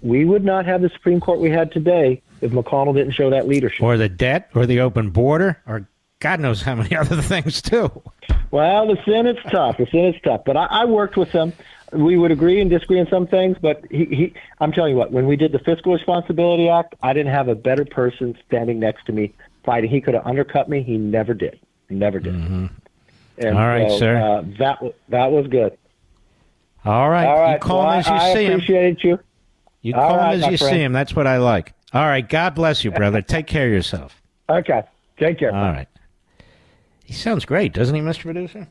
Speaker 7: We would not have the Supreme Court we had today if McConnell didn't show that leadership.
Speaker 1: Or the debt, or the open border, or God knows how many other things too.
Speaker 7: Well, the Senate's tough. The Senate's tough. But I, I worked with him. We would agree and disagree on some things, but he, he, I'm telling you what, when we did the Fiscal Responsibility Act, I didn't have a better person standing next to me fighting. He could have undercut me. He never did. Never did. And
Speaker 1: Mm-hmm. All right,
Speaker 7: so,
Speaker 1: sir.
Speaker 7: Uh, that, that was good.
Speaker 1: All right,
Speaker 7: All right.
Speaker 1: you call
Speaker 7: well,
Speaker 1: him as you
Speaker 7: I, I
Speaker 1: see him.
Speaker 7: appreciate you.
Speaker 1: You call
Speaker 7: right,
Speaker 1: him as you
Speaker 7: friend.
Speaker 1: see him. That's what I like. All right, God bless you, brother. Take care of yourself.
Speaker 7: Okay. Take care.
Speaker 1: All right. He sounds great, doesn't he, Mr. Producer?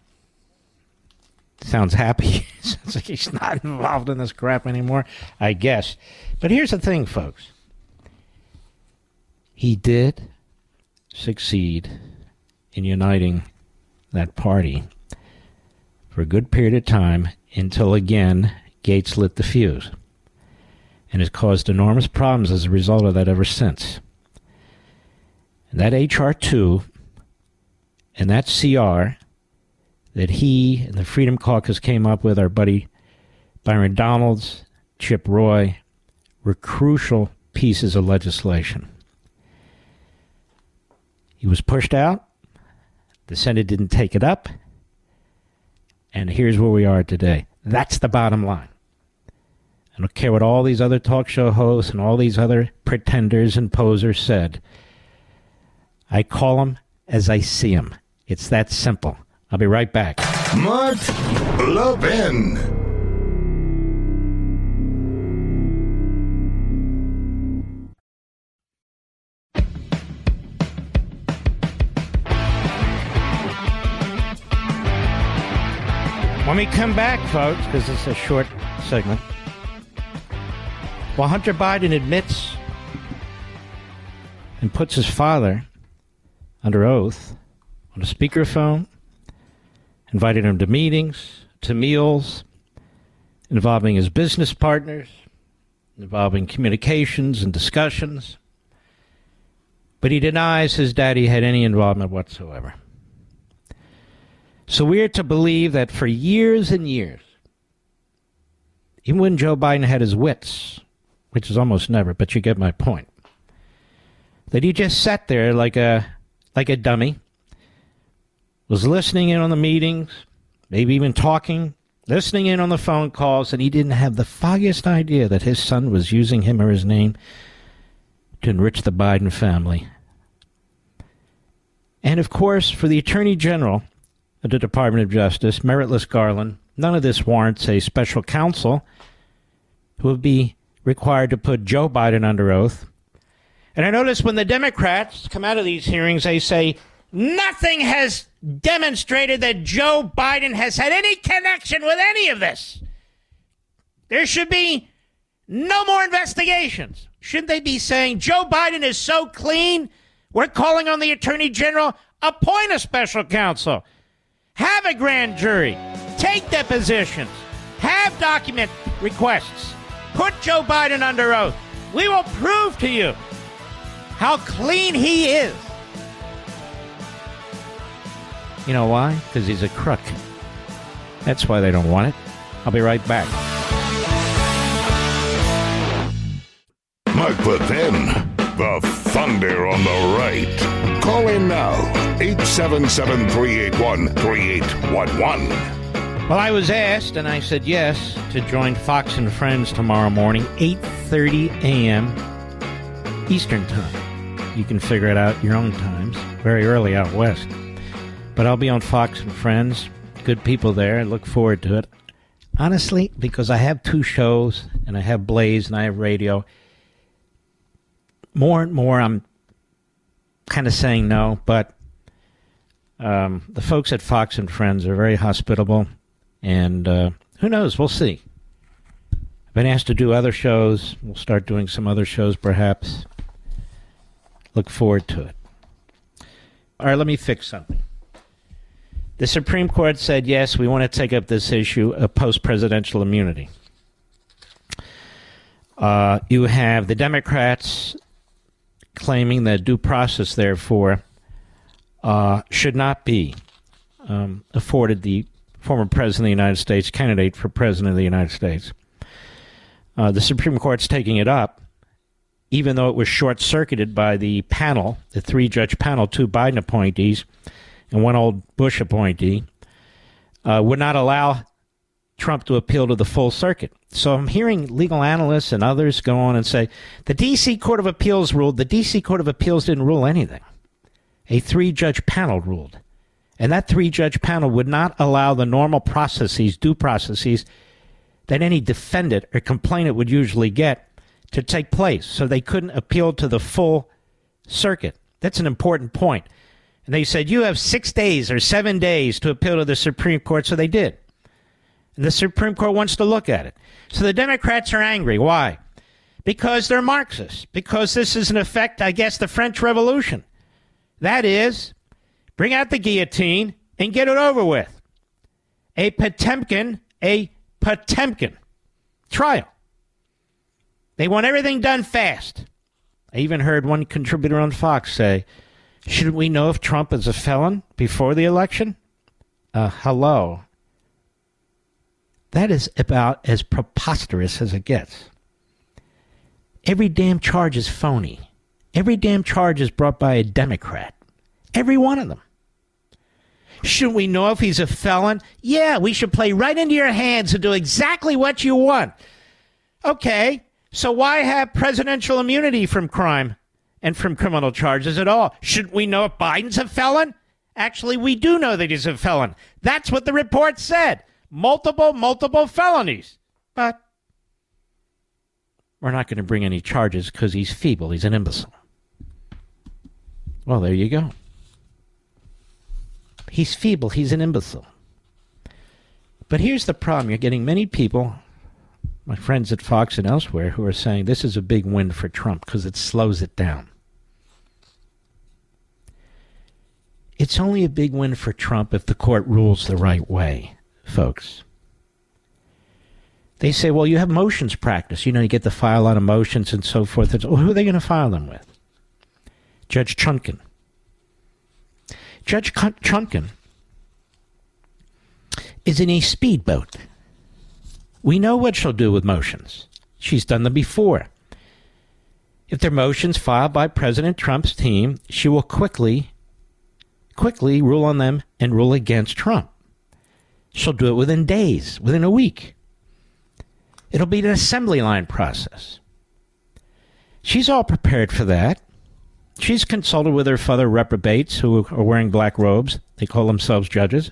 Speaker 1: Sounds happy. sounds like he's not involved in this crap anymore, I guess. But here's the thing, folks. He did succeed in uniting that party for a good period of time until again Gaetz lit the fuse. And has caused enormous problems as a result of that ever since. And that HR 2 and that CR that he and the Freedom Caucus came up with, our buddy Byron Donalds, Chip Roy, were crucial pieces of legislation. He was pushed out. The Senate didn't take it up. And here's where we are today. That's the bottom line. I don't care what all these other talk show hosts and all these other pretenders and posers said. I call them as I see them. It's that simple. I'll be right back.
Speaker 2: Mark Levin.
Speaker 1: When we come back, folks, because it's a short segment, while Hunter Biden admits and puts his father under oath on a speakerphone, invited him to meetings, to meals, involving his business partners, involving communications and discussions, but he denies his daddy had any involvement whatsoever. So we are to believe that for years and years, even when Joe Biden had his wits, which is almost never, but you get my point, that he just sat there like a like a dummy, was listening in on the meetings, maybe even talking, listening in on the phone calls, and he didn't have the foggiest idea that his son was using him or his name to enrich the Biden family. And of course, for the Attorney General of the Department of Justice, Meritless Garland, none of this warrants a special counsel who would be required to put Joe Biden under oath. And I notice when the Democrats come out of these hearings, they say nothing has demonstrated that Joe Biden has had any connection with any of this. There should be no more investigations. Shouldn't they be saying Joe Biden is so clean? We're calling on the Attorney General, appoint a special counsel, have a grand jury, Take depositions. Have document requests. Put Joe Biden under oath. We will prove to you how clean he is. You know why? Because he's a crook. That's why they don't want it. I'll be right back.
Speaker 2: Mark Levin, the thunder on the right. Call in now, 877 381 3811.
Speaker 1: Well, I was asked, and I said yes, to join Fox and Friends tomorrow morning, 8.30 a.m. Eastern Time. You can figure it out your own times. Very early out west. But I'll be on Fox and Friends. Good people there. I look forward to it. Honestly, because I have two shows, and I have Blaze, and I have radio, more and more I'm kind of saying no, but um, the folks at Fox and Friends are very hospitable, and uh, who knows? We'll see. I've been asked to do other shows. We'll start doing some other shows, perhaps. Look forward to it. All right, let me fix something. The Supreme Court said yes, we want to take up this issue of post presidential immunity. Uh, you have the Democrats claiming that due process, therefore, uh, should not be um, afforded the former president of the United States, candidate for president of the United States. Uh, the Supreme Court's taking it up, even though it was short circuited by the panel, the three judge panel, two Biden appointees and one old Bush appointee, uh, would not allow Trump to appeal to the full circuit. So I'm hearing legal analysts and others go on and say the D.C. Court of Appeals ruled. The D.C. Court of Appeals didn't rule anything. A three judge panel ruled. And that three judge panel would not allow the normal processes, due processes, that any defendant or complainant would usually get to take place. So they couldn't appeal to the full circuit. That's an important point. And they said, you have six days or seven days to appeal to the Supreme Court. So they did. And the Supreme Court wants to look at it. So the Democrats are angry. Why? Because they're Marxists. Because this is, in effect, I guess, the French Revolution. That is, bring out the guillotine and get it over with. A Potemkin, a Potemkin trial. They want everything done fast. I even heard one contributor on Fox say, Shouldn't we know if Trump is a felon before the election? Uh, hello. That is about as preposterous as it gets. Every damn charge is phony. Every damn charge is brought by a Democrat. Every one of them. Shouldn't we know if he's a felon? Yeah, we should play right into your hands and do exactly what you want. Okay, so why have presidential immunity from crime and from criminal charges at all? Shouldn't we know if Biden's a felon? Actually, we do know that he's a felon. That's what the report said. Multiple, multiple felonies. But we're not going to bring any charges because he's feeble. He's an imbecile. Well, there you go. He's feeble. He's an imbecile. But here's the problem you're getting many people, my friends at Fox and elsewhere, who are saying this is a big win for Trump because it slows it down. It's only a big win for Trump if the court rules the right way, folks. They say, well, you have motions practice. You know, you get to file of motions and so forth. Well, who are they going to file them with? Judge Chutkan. Judge Chutkan is in a speedboat. We know what she'll do with motions. She's done them before. If they're motions filed by President Trump's team, she will quickly, quickly rule on them and rule against Trump. She'll do it within days, within a week. It'll be an assembly line process. She's all prepared for that. She's consulted with her fellow reprobates who are wearing black robes. They call themselves judges.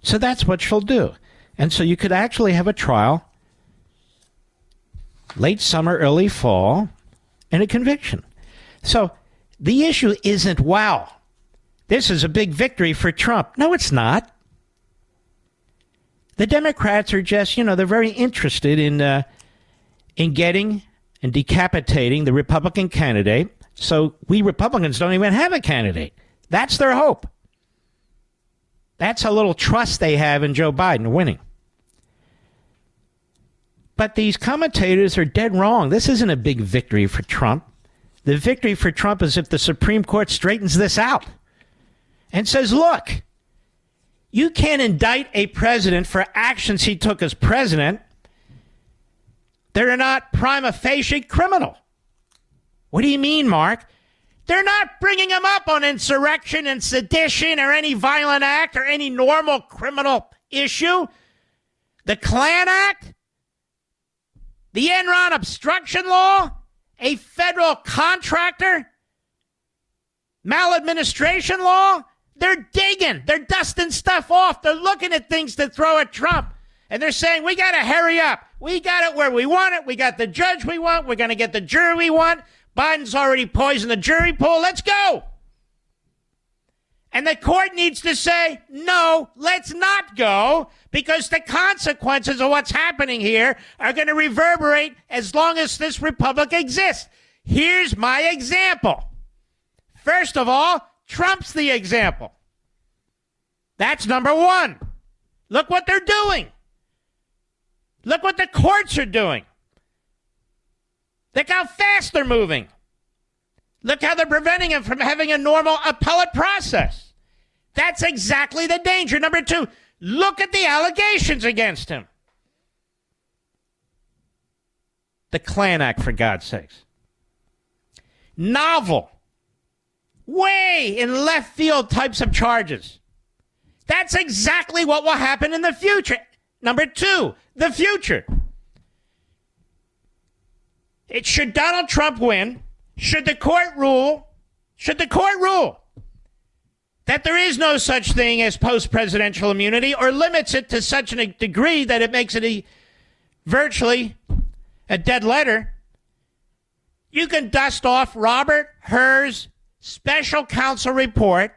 Speaker 1: So that's what she'll do. And so you could actually have a trial late summer, early fall, and a conviction. So the issue isn't, wow, this is a big victory for Trump. No, it's not. The Democrats are just, you know, they're very interested in uh, in getting and decapitating the Republican candidate. So we Republicans don't even have a candidate. That's their hope. That's a little trust they have in Joe Biden winning. But these commentators are dead wrong. This isn't a big victory for Trump. The victory for Trump is if the Supreme Court straightens this out and says, look, you can't indict a president for actions he took as president that are not prima facie criminal. What do you mean, Mark? They're not bringing him up on insurrection and sedition or any violent act or any normal criminal issue. The Klan Act? The Enron obstruction law? A federal contractor? Maladministration law? They're digging. They're dusting stuff off. They're looking at things to throw at Trump. And they're saying, we got to hurry up. We got it where we want it. We got the judge we want. We're going to get the jury we want. Biden's already poisoned the jury pool. Let's go. And the court needs to say, no, let's not go because the consequences of what's happening here are going to reverberate as long as this republic exists. Here's my example. First of all, Trump's the example. That's number one. Look what they're doing. Look what the courts are doing. Look how fast they're moving. Look how they're preventing him from having a normal appellate process. That's exactly the danger. Number two, look at the allegations against him. The Klan Act, for God's sakes. Novel way in left field types of charges. That's exactly what will happen in the future. Number two, the future. It should Donald Trump win, should the court rule, should the court rule that there is no such thing as post presidential immunity or limits it to such a degree that it makes it a, virtually a dead letter, you can dust off Robert Hur's special counsel report,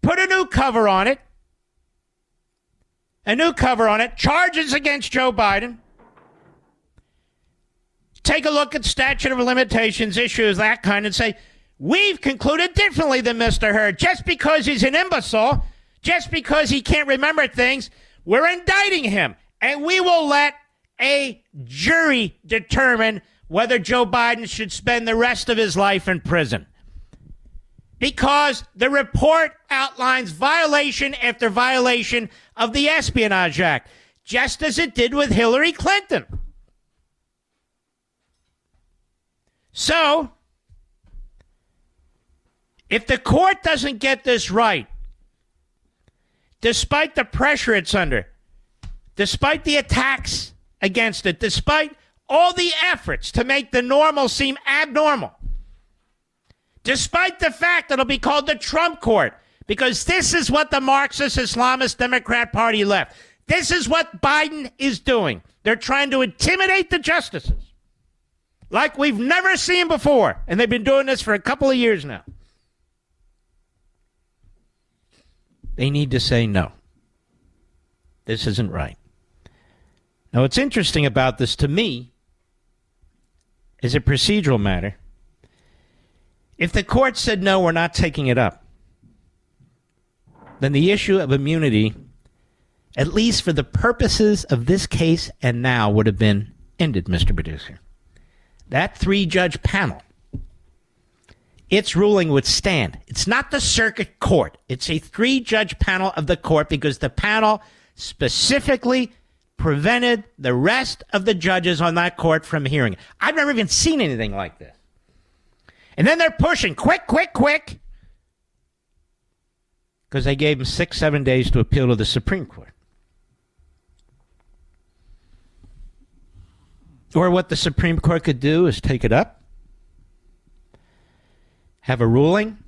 Speaker 1: put a new cover on it, a new cover on it, charges against Joe Biden. Take a look at statute of limitations issues, that kind, and say, we've concluded differently than Mr. Hur. Just because he's an imbecile, just because he can't remember things, we're indicting him. And we will let a jury determine whether Joe Biden should spend the rest of his life in prison. Because the report outlines violation after violation of the Espionage Act, just as it did with Hillary Clinton. So, if the court doesn't get this right, despite the pressure it's under, despite the attacks against it, despite all the efforts to make the normal seem abnormal, despite the fact that it'll be called the Trump court, because this is what the Marxist Islamist Democrat Party left. This is what Biden is doing. They're trying to intimidate the justices like we've never seen before. And they've been doing this for a couple of years now. They need to say no. This isn't right. Now, what's interesting about this to me is a procedural matter. If the court said no, we're not taking it up, then the issue of immunity, at least for the purposes of this case and now, would have been ended, Mr. Producer. That three judge panel, its ruling would stand. It's not the circuit court, it's a three judge panel of the court because the panel specifically prevented the rest of the judges on that court from hearing it. I've never even seen anything like this. And then they're pushing quick, quick, quick because they gave them six, seven days to appeal to the Supreme Court. Or what the Supreme Court could do is take it up, have a ruling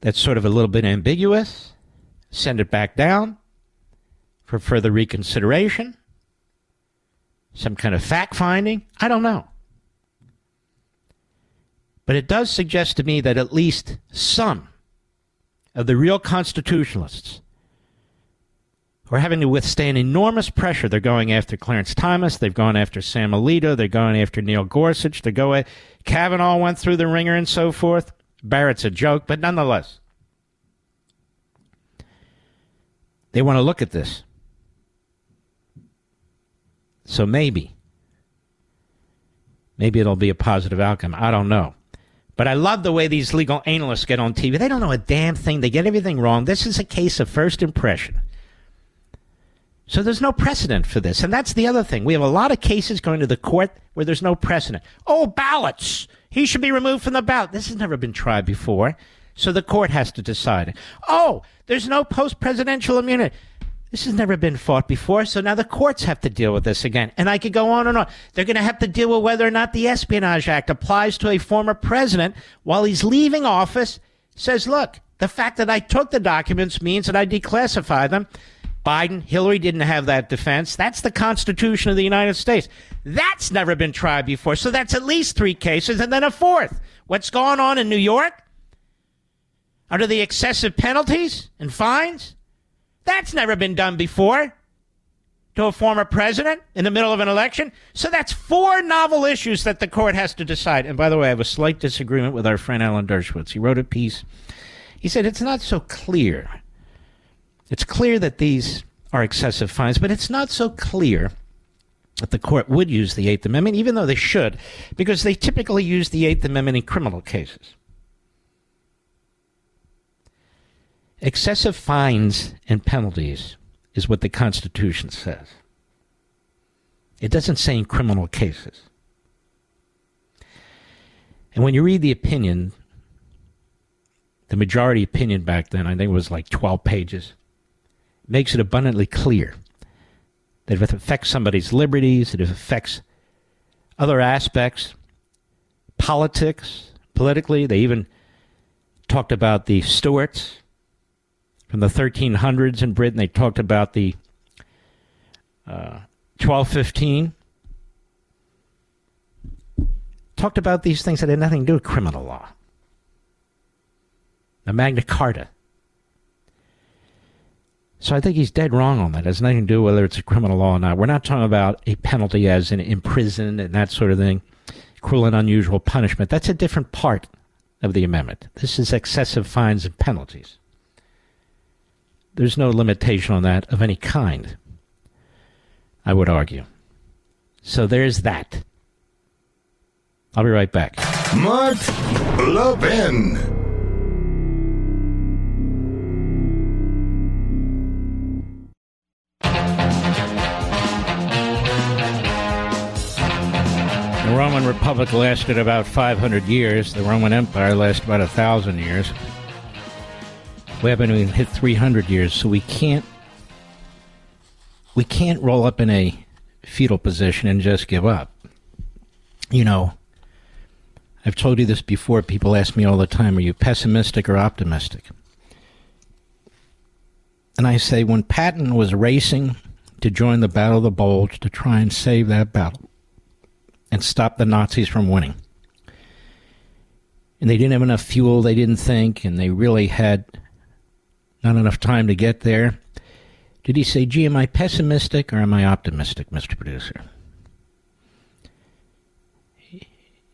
Speaker 1: that's sort of a little bit ambiguous, send it back down for further reconsideration, some kind of fact finding. I don't know. But it does suggest to me that at least some of the real constitutionalists we're having to withstand enormous pressure. They're going after Clarence Thomas. They've gone after Sam Alito. They're going after Neil Gorsuch. They go at Kavanaugh went through the wringer and so forth. Barrett's a joke, but nonetheless, they want to look at this. So maybe, maybe it'll be a positive outcome. I don't know. But I love the way these legal analysts get on TV. They don't know a damn thing. They get everything wrong. This is a case of first impression. So there's no precedent for this. And that's the other thing. We have a lot of cases going to the court where there's no precedent. Oh, ballots. He should be removed from the ballot. This has never been tried before. So the court has to decide it. Oh, there's no post presidential immunity. This has never been fought before, so now the courts have to deal with this again. And I could go on and on. They're going to have to deal with whether or not the Espionage Act applies to a former president while he's leaving office. Says, look, the fact that I took the documents means that I declassify them. Biden, Hillary didn't have that defense. That's the Constitution of the United States. That's never been tried before. So that's at least three cases and then a fourth. What's going on in New York? Under the excessive penalties and fines? That's never been done before to a former president in the middle of an election. So that's four novel issues that the court has to decide. And by the way, I have a slight disagreement with our friend Alan Dershowitz. He wrote a piece. He said it's not so clear. It's clear that these are excessive fines, but it's not so clear that the court would use the Eighth Amendment, even though they should, because they typically use the Eighth Amendment in criminal cases. Excessive fines and penalties is what the Constitution says. It doesn't say in criminal cases. And when you read the opinion, the majority opinion back then, I think it was like 12 pages, makes it abundantly clear that if it affects somebody's liberties, that it affects other aspects, politics, politically, they even talked about the Stuarts from the 1300s in Britain. They talked about the uh, 1215. Talked about these things that had nothing to do with criminal law. The Magna Carta. So I think he's dead wrong on that. It has nothing to do whether it's a criminal law or not. We're not talking about a penalty as in imprisoned and that sort of thing, cruel and unusual punishment. That's a different part of the amendment. This is excessive fines and penalties. There's no limitation on that of any kind, I would argue. So there's that. I'll be right back.
Speaker 2: Mark Levin.
Speaker 1: Roman Republic lasted about 500 years. The Roman Empire lasted about a thousand years. We haven't even hit 300 years, so we can't we can't roll up in a fetal position and just give up. You know, I've told you this before. People ask me all the time, are you pessimistic or optimistic? And I say, when Patton was racing to join the Battle of the Bulge to try and save that battle and stop the Nazis from winning, and they didn't have enough fuel, they didn't think, and they really had not enough time to get there. Did he say, gee, am I pessimistic or am I optimistic, Mr. Producer?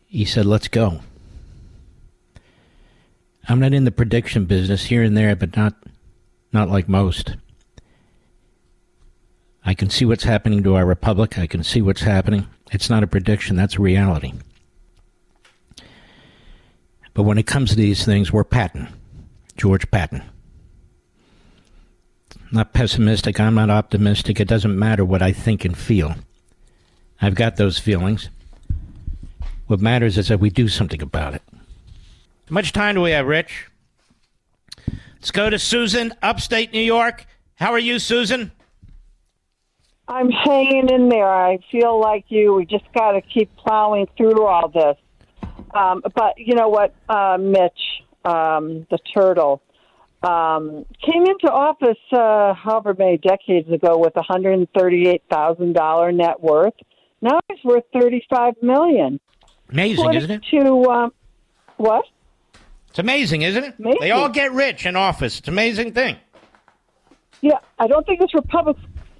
Speaker 1: He said, let's go. I'm not in the prediction business here and there, but not not like most. I can see what's happening to our republic. I can see what's happening. It's not a prediction, that's a reality. But when it comes to these things, we're Patton, George Patton not pessimistic. I'm not optimistic. It doesn't matter what I think and feel. I've got those feelings. What matters is that we do something about it. How much time do we have, Rich? Let's go to Susan, upstate New York. How are you, Susan?
Speaker 8: I'm hanging in there. I feel like you. We just got to keep plowing through all this. Um, but you know what, uh, Mitch, um, the turtle, um, came into office uh, however many decades ago with hundred and thirty-eight thousand dollar net worth. Now he's worth 35 million.
Speaker 1: Amazing, isn't it?
Speaker 8: To um, what?
Speaker 1: It's amazing, isn't it?
Speaker 8: Amazing.
Speaker 1: They all get rich in office. It's an amazing thing.
Speaker 8: Yeah, I don't think it's Republic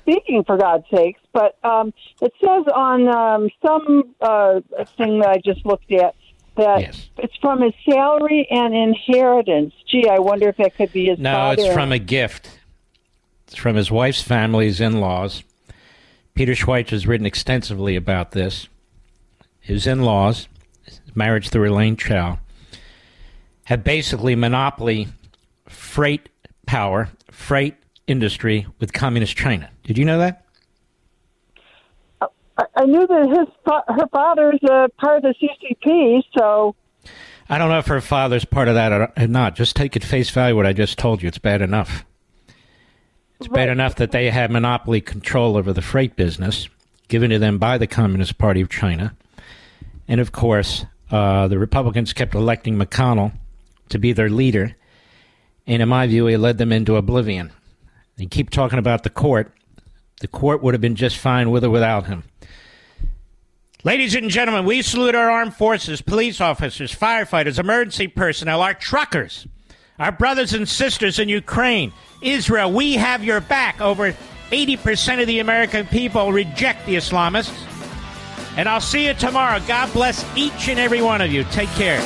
Speaker 8: speaking, for God's sakes, but um, it says on um, some uh, thing that I just looked at that
Speaker 1: Yes.
Speaker 8: it's from his salary and inheritance. Gee, I wonder if that could be his
Speaker 1: No, it's from a gift. It's from his wife's family's in laws. Peter Schweizer has written extensively about this. His in laws, marriage through Elaine Chao, have basically monopoly freight power, freight industry with communist China. Did you know that?
Speaker 8: I, I knew that his her father's uh, part of the CCP, so
Speaker 1: I don't know if her father's part of that or not. Just take at face value what I just told you. It's bad enough. It's bad enough that they have monopoly control over the freight business, given to them by the Communist Party of China. And of course, uh, the Republicans kept electing McConnell to be their leader. And in my view, he led them into oblivion. They keep talking about the court. The court would have been just fine with or without him. Ladies and gentlemen, we salute our armed forces, police officers, firefighters, emergency personnel, our truckers, our brothers and sisters in Ukraine, Israel. We have your back. Over 80% of the American people reject the Islamists. And I'll see you tomorrow. God bless each and every one of you. Take care.